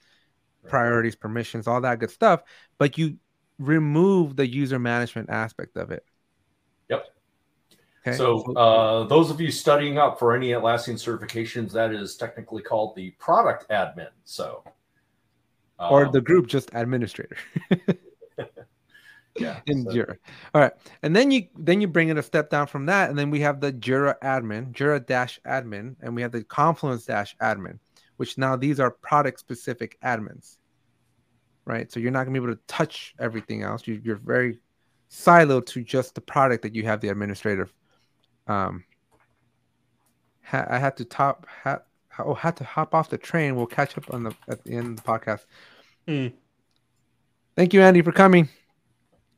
priorities, permissions, all that good stuff. But you remove the user management aspect of it. Okay. So, uh, those of you studying up for any Atlassian certifications, that is technically called the product admin. So, or um, the group just administrator. (laughs) yeah, (laughs) in so- Jira. All right, and then you then you bring it a step down from that, and then we have the Jira admin, Jira dash admin, and we have the Confluence dash admin, which now these are product specific admins, right? So you're not gonna be able to touch everything else. You, you're very siloed to just the product that you have the administrative. Um, ha- I had to top ha- oh had to hop off the train. We'll catch up on the at the end of the podcast. Hmm. Thank you, Andy, for coming.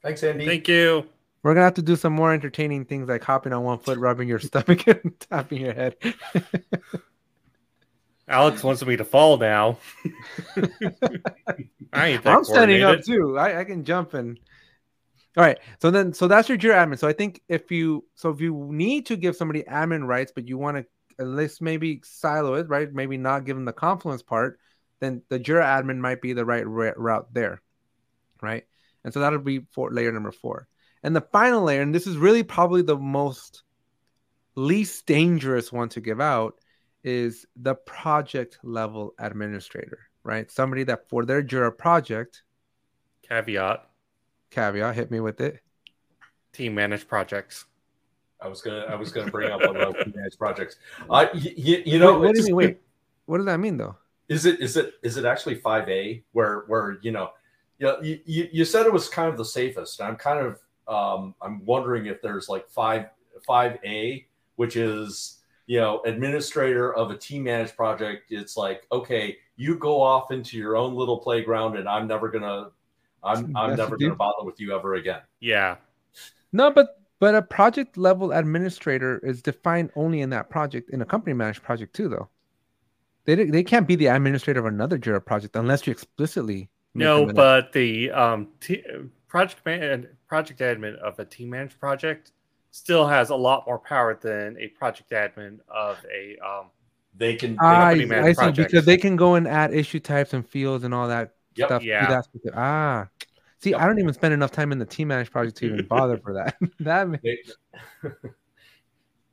Thanks, Andy. Thank you. We're gonna have to do some more entertaining things like hopping on one foot, rubbing your stomach, (laughs) and tapping your head. (laughs) Alex wants me to fall now. (laughs) I ain't that I'm standing up too. I, I can jump and. All right. So then, so that's your Jira admin. So I think if you, so if you need to give somebody admin rights, but you want to at least maybe silo it, right? Maybe not give them the Confluence part, then the Jira admin might be the right ra- route there, right? And so that'll be for layer number four. And the final layer, and this is really probably the most least dangerous one to give out, is the project level administrator, right? Somebody that for their Jira project, Caveat: caveat, hit me with it. team managed projects. I was gonna I was gonna bring up one of the managed projects. Uh, you, you know, wait, what do you mean? Wait, what does that mean though? Is it is it is it actually five A where where you know, you, know, you you you said it was kind of the safest. I'm kind of um I'm wondering if there's like five five A, which is you know administrator of a team managed project. It's like okay, you go off into your own little playground, and I'm never gonna I'm (laughs) I'm never gonna bother with you ever again. Yeah. No, but but a project level administrator is defined only in that project in a company managed project too, though. They they can't be the administrator of another Jira project unless you explicitly. No, them an- but the um, t- project man project admin of a team managed project still has a lot more power than a project admin of a um, They can. They, I, managed I see projects. because they can go and add issue types and fields and all that Yep. stuff. Yeah. that specific- ah, see, I don't even spend enough time in the team managed project to even bother for that. (laughs) that ma- They- (laughs)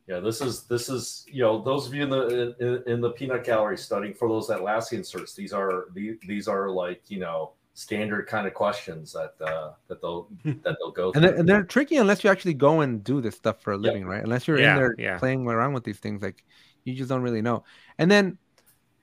yeah, this is this is you know those of you in the in, in the peanut gallery studying for those Atlassian certs. These are these, these are like you know standard kind of questions that uh, that they'll (laughs) that they'll go and through. they're, and they're tricky unless you actually go and do this stuff for a living, right? Unless you're Yeah, in there yeah. playing around with these things, like you just don't really know. And then,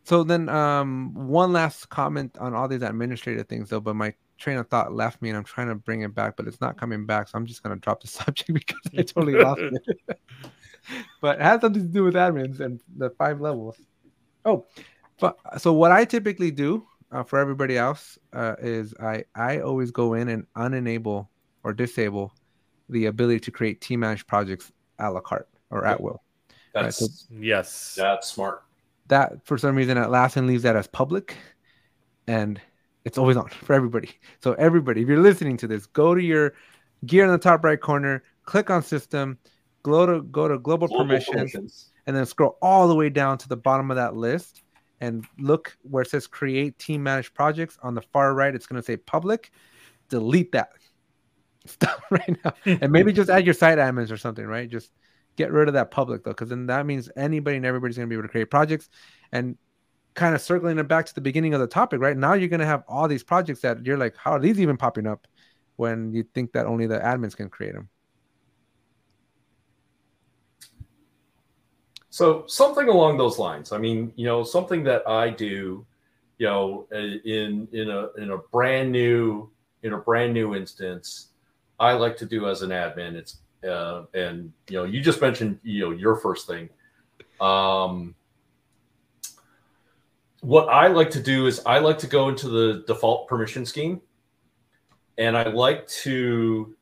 so then, um, one last comment on all these administrative things, though. But my train of thought left me, and I'm trying to bring it back, but it's not coming back. So I'm just gonna drop the (laughs) subject because I totally lost it. (laughs) but it has something to do with admins and the five levels. Oh, but so what I typically do uh, for everybody else uh, is I I always go in and unenable or disable the ability to create team managed projects a la carte or at will. that's so- yes. that's smart. That for some reason Atlassian leaves that as public, and it's always on (laughs) for everybody. So everybody, if you're listening to this, go to your gear in the top right corner, click on system, go to go to global, Global permissions, permissions. and then scroll all the way down to the bottom of that list and look where it says create team managed projects on the far right it's going to say public delete that (laughs) stop right now (laughs) and maybe just add your site admins or something right just get rid of that public though because then that means anybody and everybody's going to be able to create projects and kind of circling it back to the beginning of the topic right now you're going to have all these projects that you're like how are these even popping up when you think that only the admins can create them So something along those lines. I mean, you know, something that I do, you know, in in a in a brand new in a brand new instance, I like to do as an admin. It's uh, and you know, you just mentioned you know your first thing. Um, what I like to do is I like to go into the default permission scheme and I like to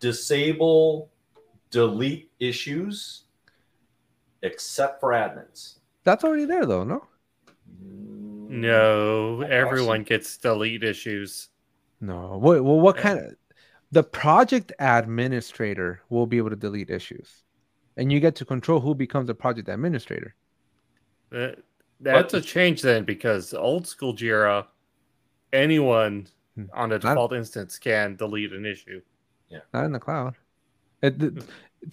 disable delete issues except for admins. That's already there though, no? No, everyone gets delete issues. No. What well what kind of the project administrator will be able to delete issues. And you get to control who becomes a project administrator. Uh, that's a change then because old school Jira, anyone Hmm. on a default instance can delete an issue. Yeah, Not in the cloud. It,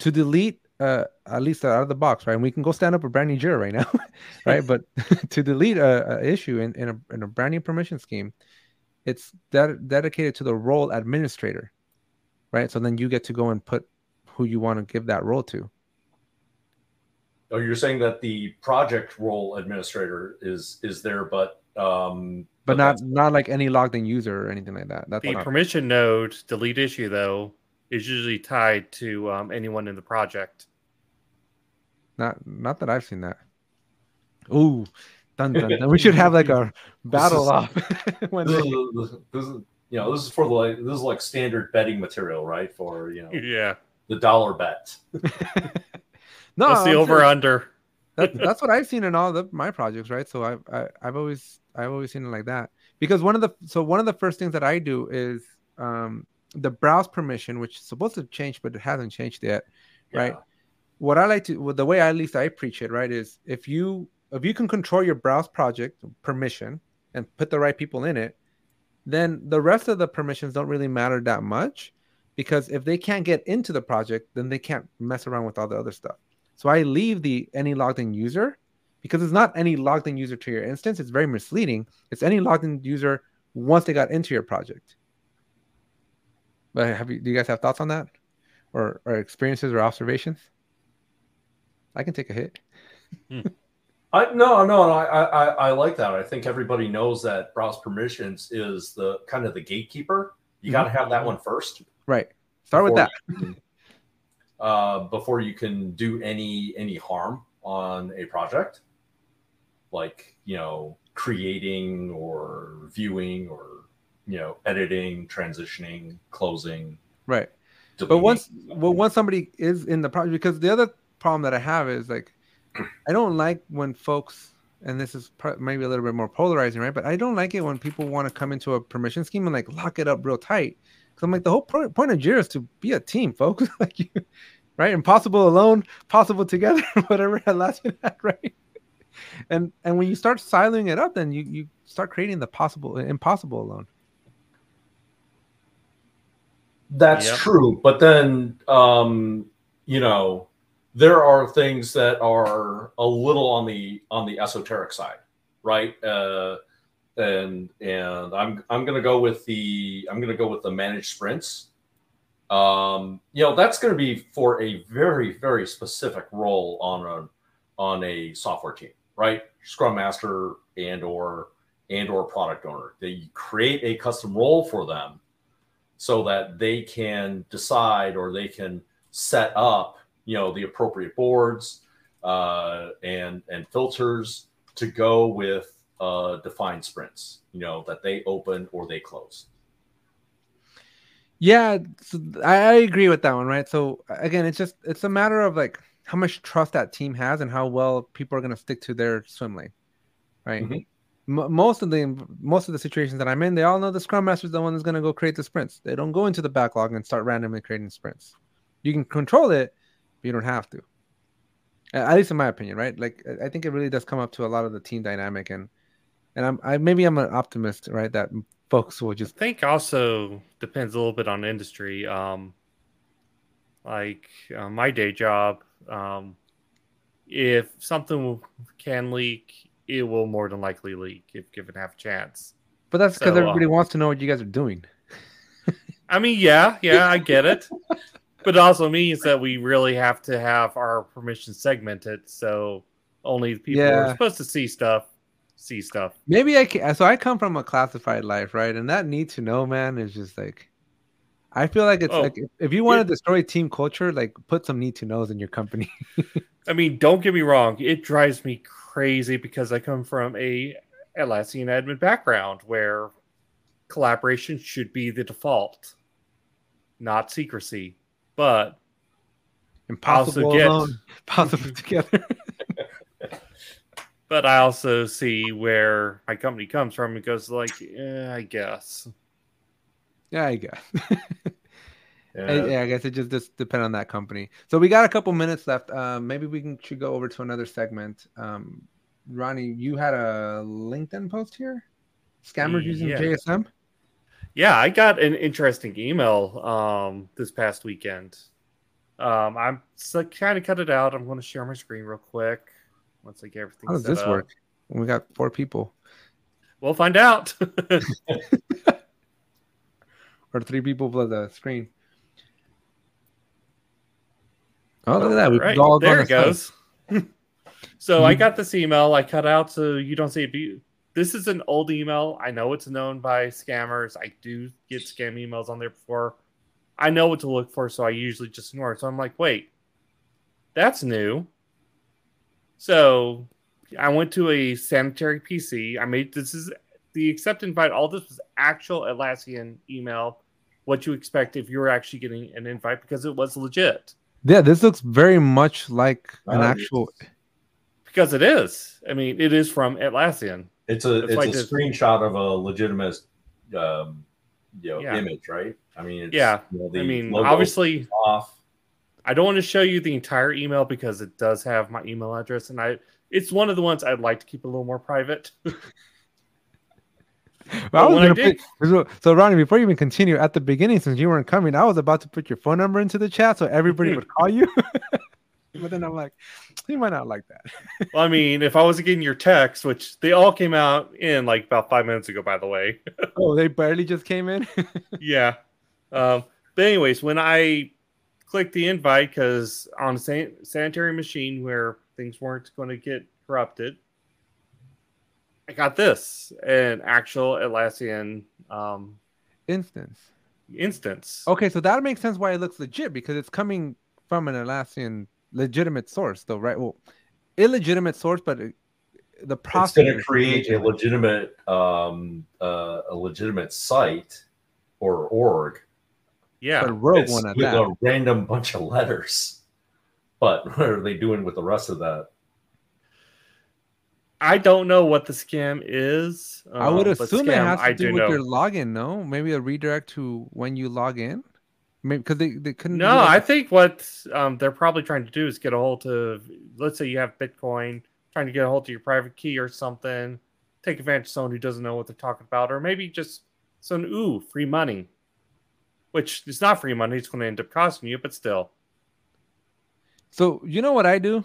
to delete uh at least out of the box, right? And we can go stand up a brand new Jira right now, (laughs) right? but (laughs) to delete a, a issue in, in a in a brand new permission scheme, it's that dedicated to the role administrator, right? So then you get to go and put who you want to give that role to. Oh, you're saying that the project role administrator is is there, but um, But not not like any logged in user or anything like that. That's The not, permission node delete issue though is usually tied to um, anyone in the project. not not that I've seen that. Ooh, dun, dun, dun. we (laughs) should have like a battle is- off. this is, (laughs) (laughs) this is you know this is for the like this is like standard betting material, right? For you know Yeah, the dollar bet. (laughs) no, that's the I'm over serious. under. that, that's what I've seen in all the my projects, right? So I've I, I've always I've always seen it like that because one of the so one of the first things that I do is um the browse permission, which is supposed to change but it hasn't changed yet. Right. What I like to well, the way at least I preach it, right, is if you if you can control your browse project permission and put the right people in it, then the rest of the permissions don't really matter that much because if they can't get into the project, then they can't mess around with all the other stuff. So I leave the any logged in user because it's not any logged in user to your instance. It's very misleading. It's any logged in user once they got into your project. But have you do you guys have thoughts on that? Or or experiences or observations? I can take a hit. Hmm. I no no I, I I like that. I think everybody knows that browse permissions is the kind of the gatekeeper. You got to have that one first. Right. Start with that. you can- uh, before you can do any any harm on a project, like you know creating or viewing or you know editing, transitioning, closing. Right. But once well once somebody is in the project because the other problem that I have is like I don't like when folks and this is pro- maybe a little bit more polarizing, right? But I don't like it when people want to come into a permission scheme and like lock it up real tight. Because I'm like the whole pro- point of Jira is to be a team, folks. (laughs) like you, right? Impossible alone, possible together, (laughs) whatever (laughs) Atlassian had, right? And and when you start siloing it up, then you you start creating the possible impossible alone. That's Yep. true, but then um, you know there are things that are a little on the on the esoteric side, right? Uh, and and I'm I'm gonna go with the I'm gonna go with the managed sprints. Um, you know that's gonna be for a very very specific role on a on a software team, right? Scrum master and or and or product owner. They create a custom role for them so that they can decide or they can set up you know the appropriate boards uh, and and filters to go with uh, defined sprints you know that they open or they close Yeah, so I, I agree with that one, right? So again, it's just it's a matter of like how much trust that team has and how well people are going to stick to their swim lane, right? Mhm. M- most of the most of the situations that I'm in, they all know the scrum master is the one that's going to go create the sprints. They don't go into the backlog and start randomly creating sprints. You can control it, you don't have to. At least in my opinion, right? Like I- I think it really does come up to a lot of the team dynamic and and I'm I maybe I'm an optimist, right? That folks will I just think also depends a little bit on industry. Um, like uh, my day job, um, if something can leak, it will more than likely leak if given half a chance. but that's because So, uh, everybody wants to know what you guys are doing. (laughs) I mean, yeah, yeah, I get it. But it also means that we really have to have our permission segmented so only the people who Yeah. are supposed to see stuff see stuff. Maybe I can. So I come from a classified life, right? And that need to know, man, is just like, I feel like it's Oh, like if, if you want to destroy team culture, like put some need to knows in your company. (laughs) I mean, don't get me wrong, it drives me crazy because I come from a Atlassian admin background where collaboration should be the default, not secrecy. But Impossible get- alone, (laughs) possible (laughs) together. but I also see where my company comes from because, like, eh, I guess. yeah, I guess. (laughs) Yeah. I, yeah, I guess it just, just depend on that company. So we got a couple minutes left. Um, maybe we can should go over to another segment. Um, Ronnie, you had a LinkedIn post here. Scammers using Yeah. JSM. Yeah, I got an interesting email um, this past weekend. Um, I'm so kind of cut it out. I'm going to share my screen real quick once I get everything. How does this up. work? We got four people We'll find out. (laughs) or three people plus the screen. Oh, look at that! We right, all there it goes. (laughs) so I got this email. I cut out so you don't see it. Be- This is an old email. I know it's known by scammers. I do get scam emails on there before. I know what to look for, so I usually just ignore it. So I'm like, wait, that's new. So I went to a sanitary PC. I made this is the accept invite. All this was actual Atlassian email. What you expect if you're actually getting an invite because it was legit. Yeah, this looks very much like an Oh, actual. Because it is. I mean, it is from Atlassian. It's a That's it's why a I did- screenshot of a legitimate um, you know, Yeah. image, right? I mean, it's, Yeah. you know, I mean, obviously, off. I don't want to show you the entire email because it does have my email address, and I it's one of the ones I'd like to keep a little more private. (laughs) Well, I was gonna did- put- so, so, Ronnie, before you even continue, at the beginning, since you weren't coming, I was about to put your phone number into the chat so everybody would call you. (laughs) but then I'm like, (sniffs) he might not like that. (laughs) well, I mean, if I wasn't getting your text, which they all came out in like about five minutes ago, by the way. (laughs) Oh, they barely just came in. (laughs) yeah. Um, but anyways, when I clicked the invite, because on a san- sanitary machine where things weren't going to get corrupted, I got this an actual Atlassian um, Instance. instance. Okay, so that makes sense why it looks legit because it's coming from an Atlassian legitimate source, though, right? Well, illegitimate source, but it- the It's process going to create a legitimate um, uh, a legitimate site or org yeah. but rogue It's one at with that. a random bunch of letters. But (laughs) what are they doing with the rest of that? I don't know what the scam is. I would um, but assume it has to I do do with know. your login, no? Maybe a redirect to when you log in. Maybe because they, they couldn't. No, I think what um, they're probably trying to do is get a hold of, let's say you have Bitcoin, trying to get a hold of your private key or something, take advantage of someone who doesn't know what they're talking about, or maybe just some, ooh, free money, which is not free money. It's going to end up costing you, but still. So you know what I do?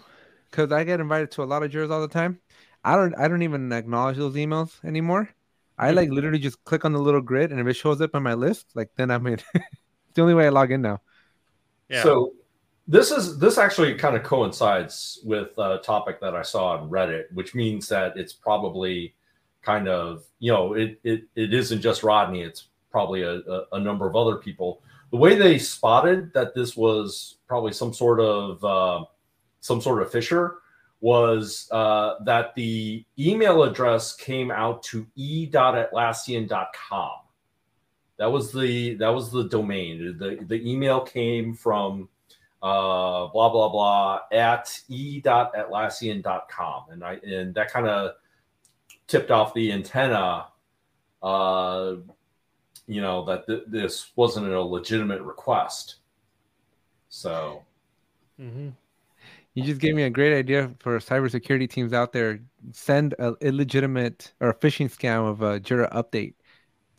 Because I get invited to a lot of Jiras all the time. I don't. I don't even acknowledge those emails anymore. I Hmm. like literally just click on the little grid, and if it shows up on my list, like then I'm in. (laughs) it's the only way I log in now. Yeah. So this is this actually kind of coincides with a topic that I saw on Reddit, which means that it's probably kind of you know it it, it isn't just Rodney; it's probably a, a, a number of other people. The way they spotted that this was probably some sort of uh, some sort of fissure was uh, that the email address came out to e.atlassian.com. That was the that was the domain. The the email came from uh, blah blah blah at e.atlassian.com, and I and that kind of tipped off the antenna. Uh, you know that th- this wasn't a legitimate request. So Mhm. You just gave me a great idea for cybersecurity teams out there. Send a illegitimate or a phishing scam of a Jira update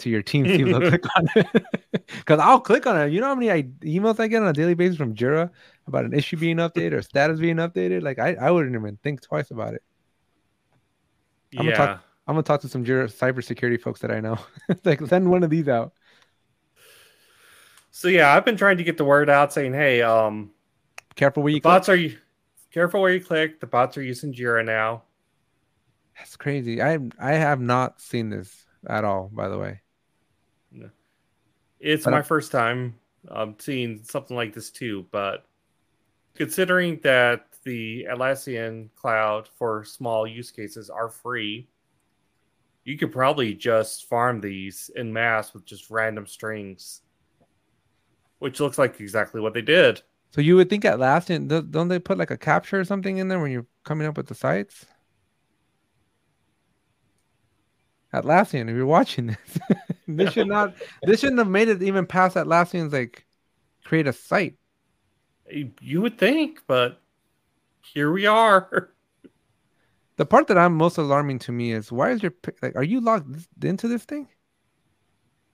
to your team. See if they'll (laughs) click on (laughs) it. Because I'll click on it. You know how many I, emails I get on a daily basis from Jira about an issue being updated or status being updated? Like I, I wouldn't even think twice about it. I'm yeah. gonna talk- I'm gonna talk to some Jira cybersecurity folks that I know. (laughs) like send one of these out. So yeah, I've been trying to get the word out saying, hey, um, Careful where you the click. bots are you careful where you click. The bots are using Jira now. That's crazy. I I have not seen this at all. By the way. It's my first time um, seeing something like this too. But considering that the Atlassian cloud for small use cases are free, you could probably just farm these in mass with just random strings, which looks like exactly what they did. So you would think Atlassian, don't they put like a CAPTCHA or something in there when you're coming up with the sites? Atlassian, if you're watching this, (laughs) this should not, this shouldn't have made it even past Atlassian's like create a site. You would think, but here we are. (laughs) The part that I'm most alarming to me is why is your like, are you logged into this thing?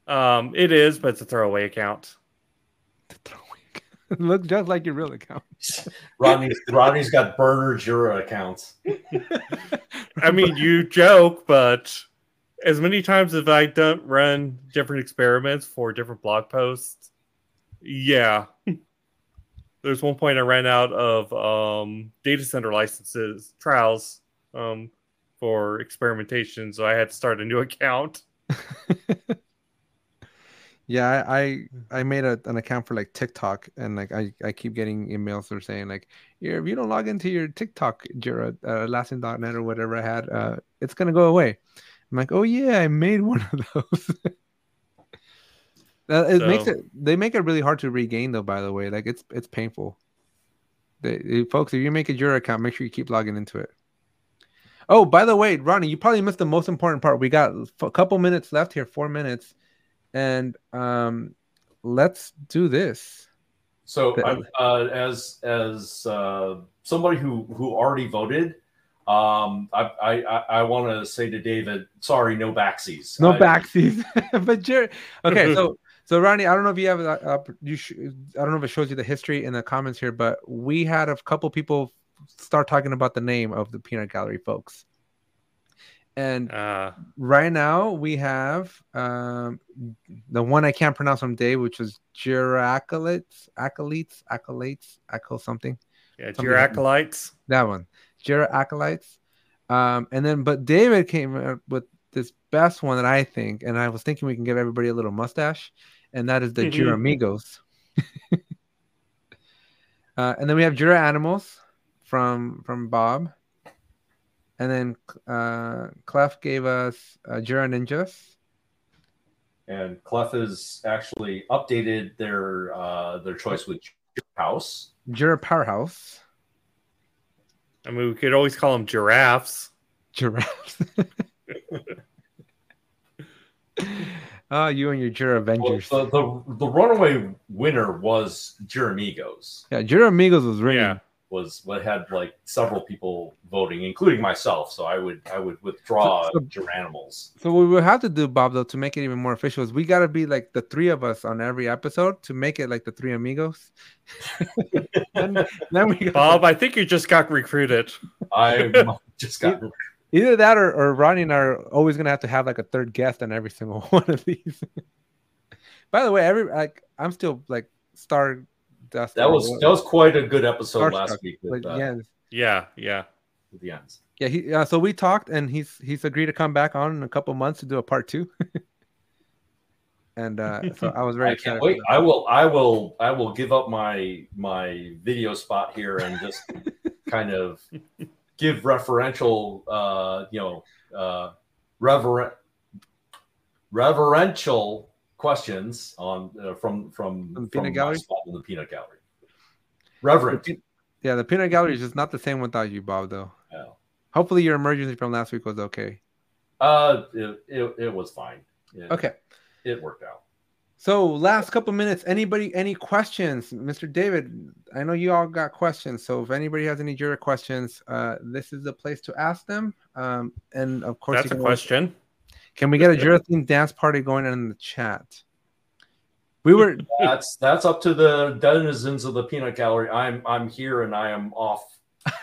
Um, it is, but it's a throwaway account. It (laughs) looks just like your real account. Rodney's Rodney's got burner Jira accounts. I mean, you joke, but as many times as I done run different experiments for different blog posts, yeah. (laughs) There's one point I ran out of um, data center licenses trials um, for experimentation, so I had to start a new account. (laughs) yeah, I, I I made a, an account for like TikTok, and like I, I keep getting emails that are saying like, if you don't log into your TikTok Jira uh, or whatever I had, uh, it's gonna go away. I'm like, oh yeah, I made one of (laughs) those. It so, makes it they make it really hard to regain though. By the way, like it's it's painful. They, folks, if you make a Jira account, make sure you keep logging into it. Oh, by the way, Ronnie, you probably missed the most important part. We got a couple minutes left here, four minutes, and um, let's do this. So, uh, as as uh, somebody who who already voted, um, I I I want to say to David, sorry, no backsies. No I, (laughs) backsies, (laughs) but Jerry. Okay, so so Ronnie, I don't know if you have uh, you. Sh- I don't know if it shows you the history in the comments here, but we had a couple people start talking about the name of the peanut gallery folks. And uh, right now we have um, the one I can't pronounce from Dave, which was Giracolites, Acolytes, Acolytes, Aco something. Yeah, Giracolites. That one, Giracolites. Um, and then, but David came up with this best one that I think, and I was thinking we can give everybody a little mustache, and that is the Jira Amigos. (laughs) uh, and then we have Jira Animals, from from Bob. And then uh, Clef gave us uh, Jira Ninjas. And Clef has actually updated their uh, their choice with Jira House. Jira Powerhouse. I mean, we could always call them giraffes. Giraffes. (laughs) Ah, you and your Jira Avengers. Well, the, the, the runaway winner was Jira Amigos. Yeah, Jira Amigos was ringing. Yeah was what had like several people voting, including myself. So I would I would withdraw so, so, animals. So what we have to do, Bob, though, to make it even more official, is we got to be like the three of us on every episode to make it like the three amigos. (laughs) then, then we Bob, I think you just got recruited. I (laughs) just got. Either that or, or Ronnie and I are always gonna have to have like a third guest on every single (laughs) one of these. By the way, every like I'm still like star that was that was quite a good episode last week. With, uh, yeah, yeah, yeah. With the ends. Yeah, he. Uh, so we talked, and he's he's agreed to come back on in a couple months to do a part two. (laughs) and uh, so I was very (laughs) I excited. Wait, I will, I will, I will give up my my video spot here and just (laughs) kind of give referential, uh, you know, uh, reverent, reverential questions on uh, from from, from the peanut gallery. In the peanut gallery, Reverend. The, yeah, the peanut gallery is just not the same without you, Bob. Though. Yeah. Hopefully, your emergency from last week was okay. Uh, it it, it was fine. It, okay. It worked out. So, last couple minutes. Anybody, any questions, Mr. David? I know you all got questions. So, if anybody has any Jira questions, uh, this is the place to ask them. Um, and of course, that's a question. Can we get a themed dance party going in the chat? We were that's that's up to the denizens of the peanut gallery. I'm I'm here and I am off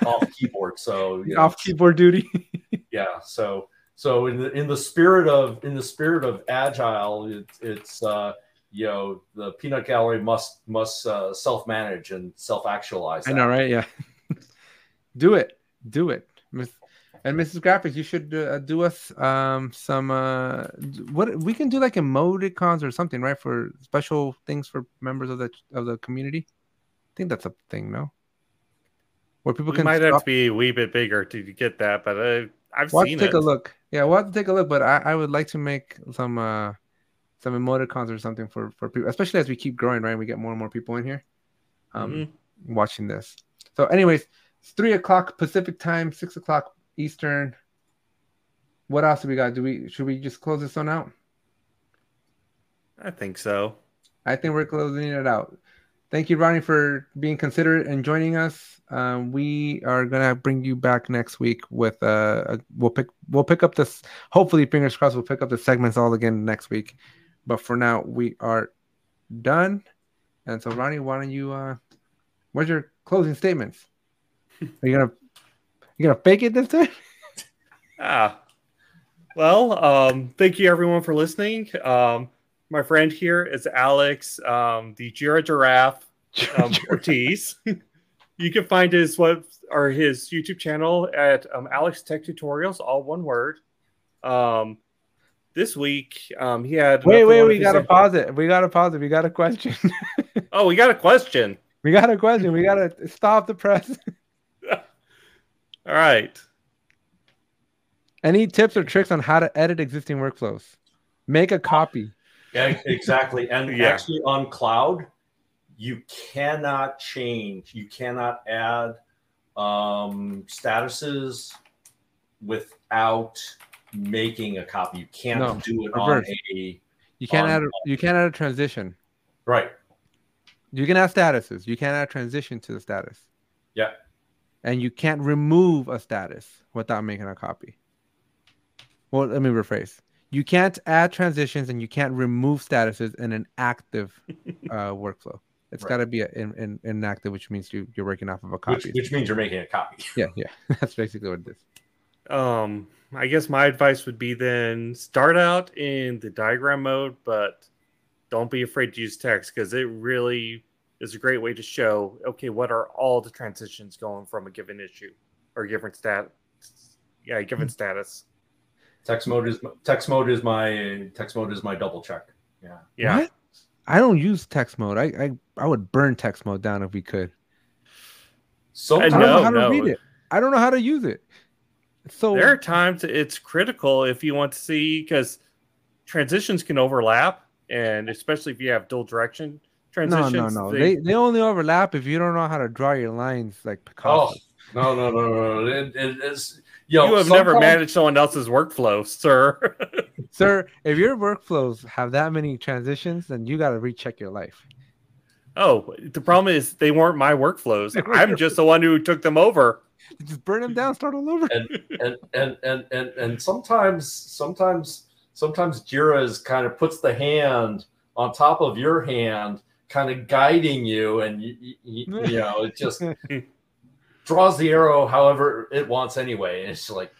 off (laughs) keyboard. So you know, off keyboard duty. (laughs) yeah. So so in the in the spirit of in the spirit of agile, it, it's uh you know the peanut gallery must must uh, self manage and self actualize. I know, right? Yeah. (laughs) do it, do it. And Mrs. Graphics, you should uh, do us um some uh what we can do like emoticons or something, right? For special things for members of the of the community. I think that's a thing, no? Where people We can might have to be a wee bit bigger to get that, but uh, I've we'll have seen to take it. a look. Yeah, we'll have to take a look. But I, I would like to make some uh some emoticons or something for for people, especially as we keep growing, right? We get more and more people in here. Um, Mhm. watching this. So, anyways, it's three o'clock Pacific time, six o'clock Eastern. What else do we got? Do we should we just close this one out? I think so. I think we're closing it out. Thank you, Ronnie, for being considerate and joining us. Um, we are gonna bring you back next week with uh, a, we'll pick we'll pick up this. Hopefully, fingers crossed, we'll pick up the segments all again next week. But for now, we are done. And so, Ronnie, why don't you? Uh, where's your closing statements? (laughs) Are you gonna you gonna fake it this time? (laughs) Ah, well, um, thank you everyone for listening. Um, my friend here is Alex, um, the Jira Giraffe um, Ortiz. (laughs) you can find his web or his YouTube channel at um, Alex Tech Tutorials, all one word. Um, this week, um, he had wait, wait, we gotta pause it. We gotta pause it. We got a question. Oh, we got a question. (laughs) we got a question. We gotta stop the press. All right. Any tips or tricks on how to edit existing workflows? Make a copy. Yeah, exactly. And (laughs) Yeah. actually, on cloud, you cannot change, you cannot add um, statuses without making a copy. You can't No, do it reverse. on a You can't add. A, you can't add a transition. right. You can add statuses. You can't add transition to the status. Yeah. And you can't remove a status without making a copy. Well, let me rephrase. You can't add transitions and you can't remove statuses in an active (laughs) uh, workflow. It's Right. got to be a, in, in, inactive, which means you, you're working off of a Which, copy. which means you're making a copy. (laughs) yeah, yeah. (laughs) That's basically what it is. Um, I guess my advice would be then start out in the diagram mode, but don't be afraid to use text because it really is a great way to show okay, what are all the transitions going from a given issue or given stat, yeah, given hmm. status. Text mode is text mode is my text mode is my double check. Yeah. Yeah, What? I don't use text mode. I, I I would burn text mode down if we could. So I don't No, know how to no. read it. I don't know how to use it. So there are times it's critical if you want to see because transitions can overlap, and especially if you have dual direction no, transitions. no, no. They they only overlap if you don't know how to draw your lines like Oh Picasso. no no no no! no. It, it, it's you, you have never managed someone else's workflow, sir. (laughs) Sir, if your workflows have that many transitions, then you got to recheck your life. Oh, the problem is they weren't my workflows. I'm (laughs) just the one who took them over. Just burn them down, start all over. and and and and and and sometimes sometimes sometimes Jira is kind of puts the hand on top of your hand, kind of guiding you, and you, you, you know it just draws the arrow however it wants anyway. And it's like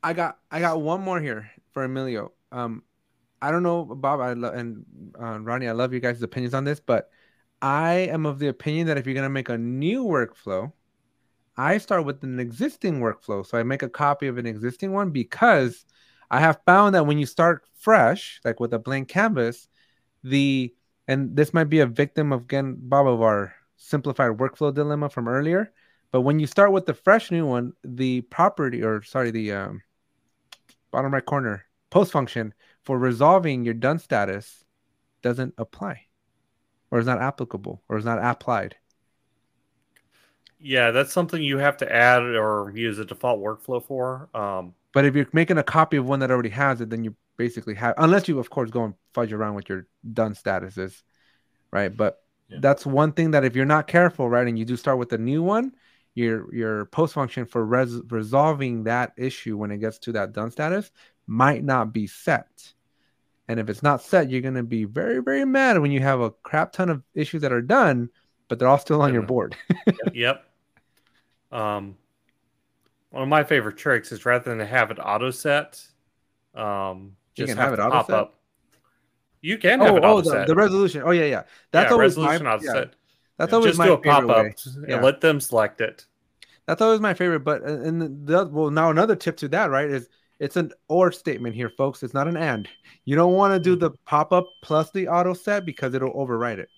I got I got one more here for Emilio. Um, I don't know, Bob, I lo- and uh, Ronnie, I love you guys' opinions on this, but I am of the opinion that if you're gonna make a new workflow, I start with an existing workflow. So I make a copy of an existing one because I have found that when you start fresh, like with a blank canvas, the and this might be a victim of again, Bob, of our simplified workflow dilemma from earlier. But when you start with the fresh new one, the property or sorry, the um, bottom right corner post function for resolving your done status doesn't apply or is not applicable or is not applied. Yeah, that's something you have to add or use a default workflow for. Um, But if you're making a copy of one that already has it, then you basically have, unless you, of course, go and fudge around with your done statuses, right? But Yeah. that's one thing that if you're not careful, right, and you do start with a new one, your your post function for res- resolving that issue when it gets to that done status might not be set. And if it's not set, you're gonna be very very mad when you have a crap ton of issues that are done, but they're all still on your board. (laughs) yep. Um, one of my favorite tricks is rather than have it auto set, um, You just can have, have it it auto pop set? up. You can have oh, it oh auto the, set. the resolution. Oh yeah, yeah. That's yeah, always my resolution auto yeah, set. That's Yeah, always Just my do a pop up and Yeah. let them select it. That's always my favorite. But uh, and the, the well, now another tip to that, right, is it's an or statement here, folks. It's not an and. You don't want to do the pop up plus the auto set because it'll overwrite it.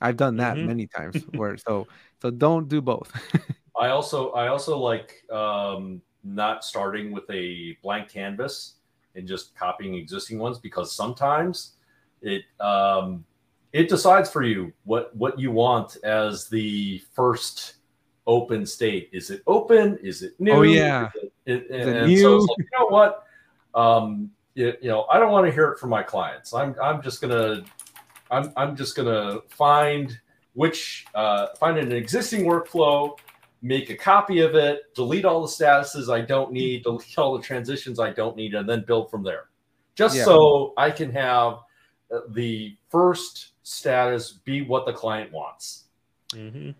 I've done that Mhm. many times. (laughs) Where so so don't do both. (laughs) I also I also like um, not starting with a blank canvas and just copying existing ones because sometimes it um, it decides for you what what you want as the first open state. Is it open? Is it new? Oh, yeah. It, it- and new? so it's like, you know what? Um, you, you know, I don't want to hear it from my clients. I'm I'm just gonna I'm I'm just gonna find which uh, find an existing workflow, make a copy of it, delete all the statuses I don't need, delete all the transitions I don't need, and then build from there. Just Yeah. so I can have uh, the first status be what the client wants. Mhm.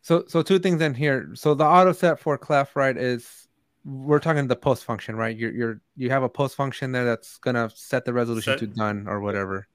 So so two things in here. So the auto set for clef right is we're talking the post function, right? You're you're you have a post function there that's gonna set the resolution Set- to done or whatever.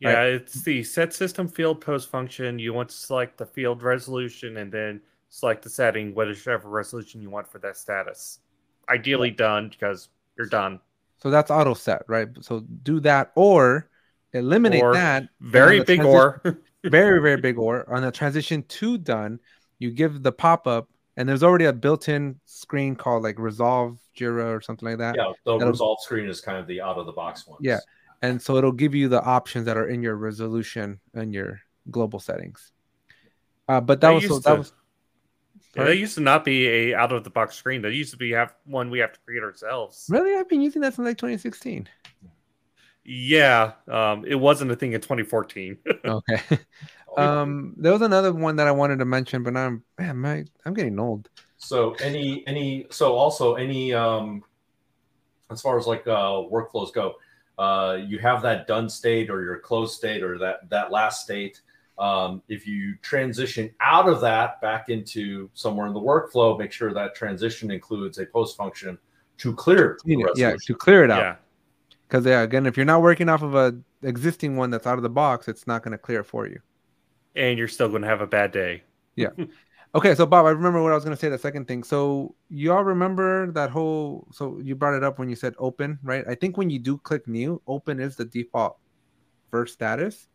Yeah, it's the set system field post function. You want to select the field resolution and then select the setting, whatever resolution you want for that status. Ideally done because you're done. So that's auto set, right? So do that or eliminate Or that. Very big transi- or. (laughs) very very big or on the transition to done. You give the pop up, and there's already a built-in screen called like Resolve Jira or something like that. Yeah, the That'll- resolve screen is kind of the out of the box one. Yeah. and so it'll give you the options that are in your resolution and your global settings. Uh, but that They was so that to- was Yeah, that used to not be a out of the box screen. That used to be have one we have to create ourselves. really I've been using that since like 2016. Yeah, um, it wasn't a thing in 2014. (laughs) Okay. (laughs) Um, there was another one that I wanted to mention, but I'm man, my, I'm getting old. So any any so also any um as far as like uh workflows go, uh you have that done state or your closed state or that that last state. Um, if you transition out of that back into somewhere in the workflow, make sure that transition includes a post function to clear the Yeah, to clear it out. yeah, Because yeah, again, if you're not working off of a existing one that's out of the box, it's not going to clear it for you. and you're still going to have a bad day. Yeah. (laughs) okay, so Bob, I remember what I was going to say. The second thing. So you all remember that whole? So you brought it up when you said open, right? I think when you do click new, open is the default first status.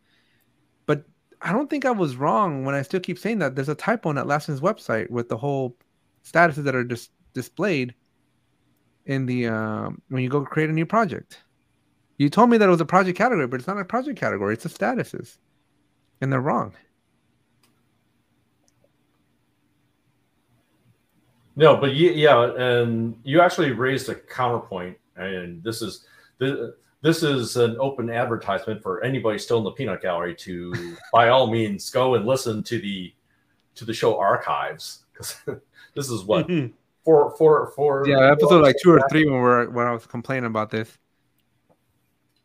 I don't think I was wrong when I still keep saying that. There's a typo on Atlassian's website with the whole statuses that are just displayed in the um, when you go create a new project. You told me that it was a project category, but it's not a project category. It's a statuses, and they're wrong. No, but ye- yeah, and you actually raised a counterpoint, and this is this, this is an open advertisement for anybody still in the peanut gallery to, by all means, go and listen to the to the show archives because (laughs) this is what four four four Yeah, episode like two or three when we're when I was complaining about this.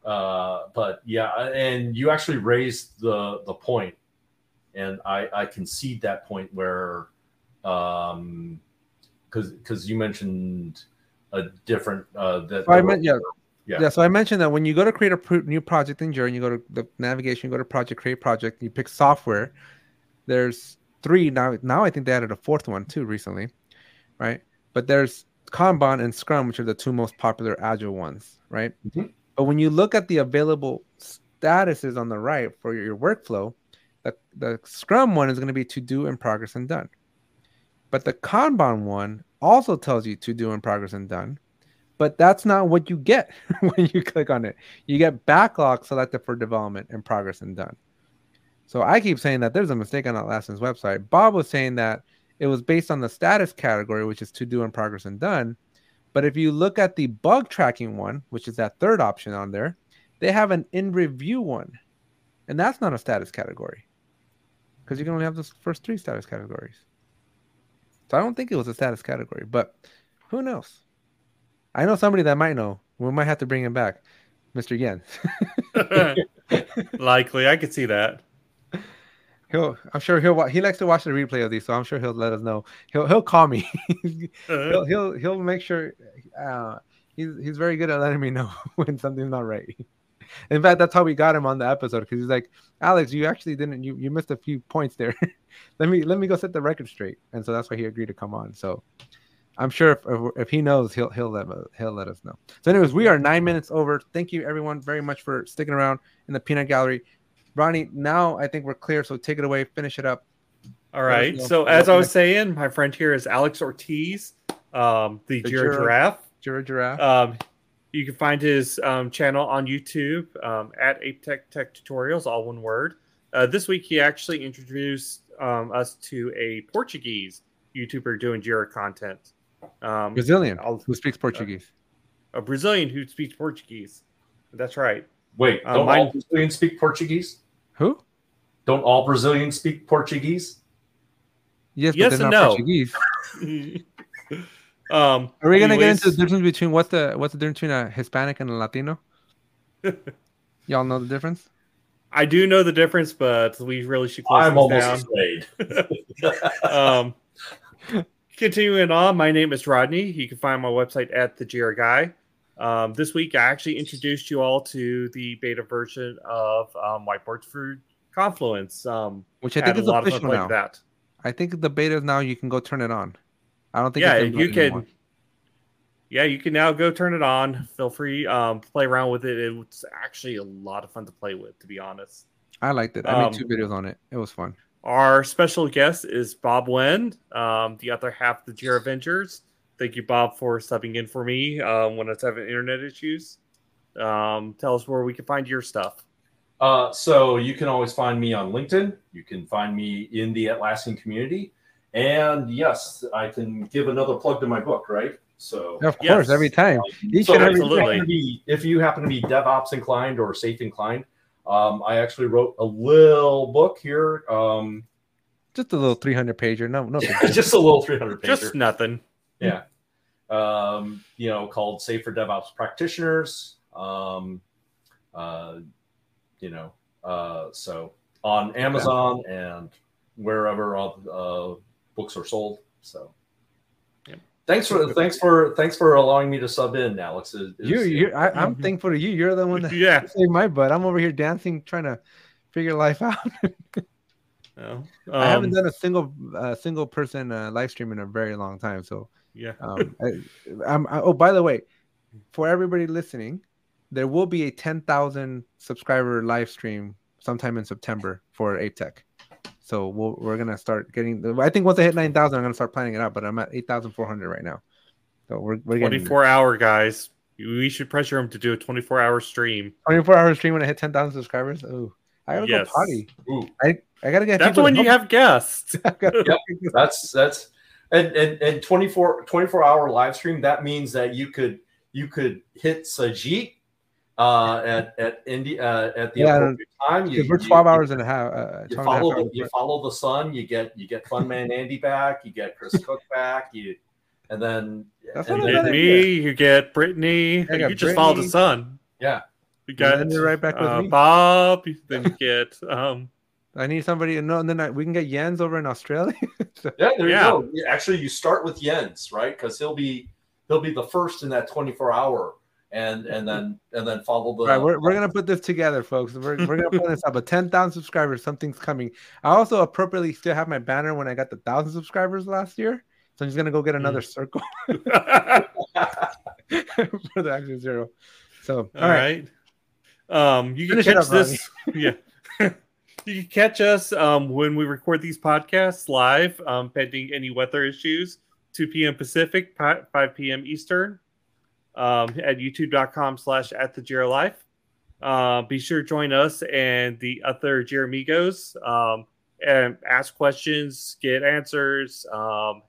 Uh, but yeah, and you actually raised the the point, and I I concede that point where, um, because because you mentioned a different uh that Oh, I meant- yeah. Yeah. Yeah. so I mentioned that when you go to create a pr- new project in Jira, and you go to the navigation, you go to project, create project, you pick software. There's three now. Now I think they added a fourth one too recently, right? But there's Kanban and Scrum, which are the two most popular Agile ones, right? Mhm. But when you look at the available statuses on the right for your, your workflow, the, the Scrum one is going to be to do in progress and done. But the Kanban one also tells you to do in progress and done but that's not what you get (laughs) when you click on it. You get backlog selected for development and progress and done. So I keep saying that there's a mistake on Atlassian's website. Bob was saying that it was based on the status category, which is to do and progress and done. But if you look at the bug tracking one, which is that third option on there, they have an in review one. And that's not a status category because you can only have the first three status categories. So I don't think it was a status category, but who knows? I know somebody that might know. We might have to bring him back, Mr. Yen. (laughs) Likely, I could see that. He'll, I'm sure he'll. He likes to watch the replay of these, so I'm sure he'll let us know. He'll, he'll call me. (laughs) he'll, he'll, he'll make sure. Uh, he's, he's very good at letting me know (laughs) when something's not right. In fact, that's how we got him on the episode because he's like, Alex, you actually didn't. You, you missed a few points there. let me let me go set the record straight. And so that's why he agreed to come on. So I'm sure if, if, if he knows, he'll he'll let he'll let us know. So, anyways, we are nine minutes over. Thank you everyone very much for sticking around in the peanut gallery. Ronnie, now I think we're clear. So take it away, finish it up. All right. So as I was saying, my friend here is Alex Ortiz, um, the, the Jira Giraffe. Jira Giraffe. Um, you can find his um, channel on YouTube um, at Ape Tech Tech Tutorials, all one word. Uh, this week, he actually introduced um, us to a Portuguese YouTuber doing Jira content. Um, Brazilian who speaks Portuguese. Uh, a Brazilian who speaks Portuguese. That's right. Wait, uh, don't all Brazilians speak Portuguese? Who? Don't all Brazilians speak Portuguese? Yes, yes and no. Portuguese. (laughs) Um, Are we gonna get into the difference between what's the what's the difference between a Hispanic and a Latino? (laughs) Y'all know the difference? I do know the difference, but we really should close I'm almost down. (laughs) um, continuing on, my name is Rodney. You can find my website at the Jira Guy. Um, this week, I actually introduced you all to the beta version of um, Whiteboards for Confluence, um, which I think is official now. That. I think the beta is now you can go turn it on. I don't think. Yeah, you can. Anymore. Yeah, you can now go turn it on. Feel free, um, play around with it. It's actually a lot of fun to play with, to be honest. I liked it. I um, made two videos on it. It was fun. Our special guest is Bob Wen, um, the other half of the Jira Avengers. Thank you, Bob, for stepping in for me um, when I was having internet issues. Um, tell us where we can find your stuff. Uh, so you can always find me on LinkedIn. You can find me in the Atlassian community. And yes, I can give another plug to my book, right? So of course, yes. every time. Each so and every absolutely. Be, if you happen to be DevOps inclined or SAFe inclined, um, I actually wrote a little book here. Um, just a little 300 pager. No, (laughs) no, just a little 300 pager. Just nothing. Yeah. Um, you know, called SAFe for DevOps Practitioners. Um, uh, you know, uh, so on Amazon yeah. and wherever all uh, books are sold. So thanks for thanks for thanks for allowing me to sub in, Alex. It, you, you I, am mm-hmm. thankful to you. You're the one that yeah (laughs) saved my butt. I'm over here dancing, trying to figure life (laughs) out. um, I haven't um, done a single uh, single person uh, live stream in a very long time. So yeah. um, I, I'm, I, oh, by the way, for everybody listening, there will be a 10,000 subscriber live stream sometime in September for Ape Tech. So we we are gonna start getting. I think once I hit nine thousand, I'm gonna start planning it out. But I'm at eight thousand four hundred right now. So we're, we're twenty four hour guys. We should pressure him to do a twenty four hour stream. Twenty four hour stream when I hit ten thousand subscribers. Oh, I gotta yes. go potty. Ooh. I I gotta get. That's when you have guests. (laughs) yep. That's that's and, and and 24, 24 hour live stream. That means that you could you could hit Sajid uh, at at Indy uh, at the yeah, appropriate time. You, we're twelve you, hours and a half. Uh, you follow the, you follow the sun. You get you get Fun Man Andy back. You get Chris (laughs) Cook back. You and then That's and then, me. You get Brittany. You just follow the sun. Yeah. You got you're right back with uh, me. Bob. Then you (laughs) get um. I need somebody to know, and then I, we can get Jens over in Australia. (laughs) so, yeah, there yeah. you go. Actually, you start with Jens, right? Because he'll be he'll be the first in that 24 hour and and then and then follow the. All right, we're, we're gonna put this together, folks. We're, we're gonna put this up. A ten thousand subscribers, something's coming. I also appropriately still have my banner when I got the thousand subscribers last year, so I'm just gonna go get another mm. circle (laughs) (laughs) for the Action Zero. So all, all right. right. Um, you can Finish catch up, this. (laughs) yeah. you can catch us um, when we record these podcasts live, um, pending any weather issues. 2 p.m. Pacific, 5 p.m. Eastern um, at youtube.com slash at the Jira Life. Uh, be sure to join us and the other Jiramigos um, and ask questions, get answers, um,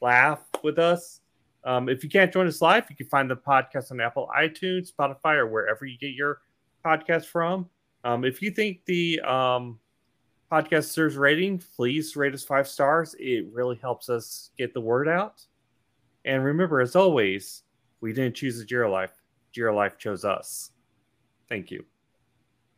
laugh with us. Um, if you can't join us live, you can find the podcast on Apple, iTunes, Spotify, or wherever you get your podcast from. Um, if you think the um, podcast deserves rating, please rate us five stars. It really helps us get the word out. And remember, as always, we didn't choose the Jira Life. Jira Life chose us. Thank you.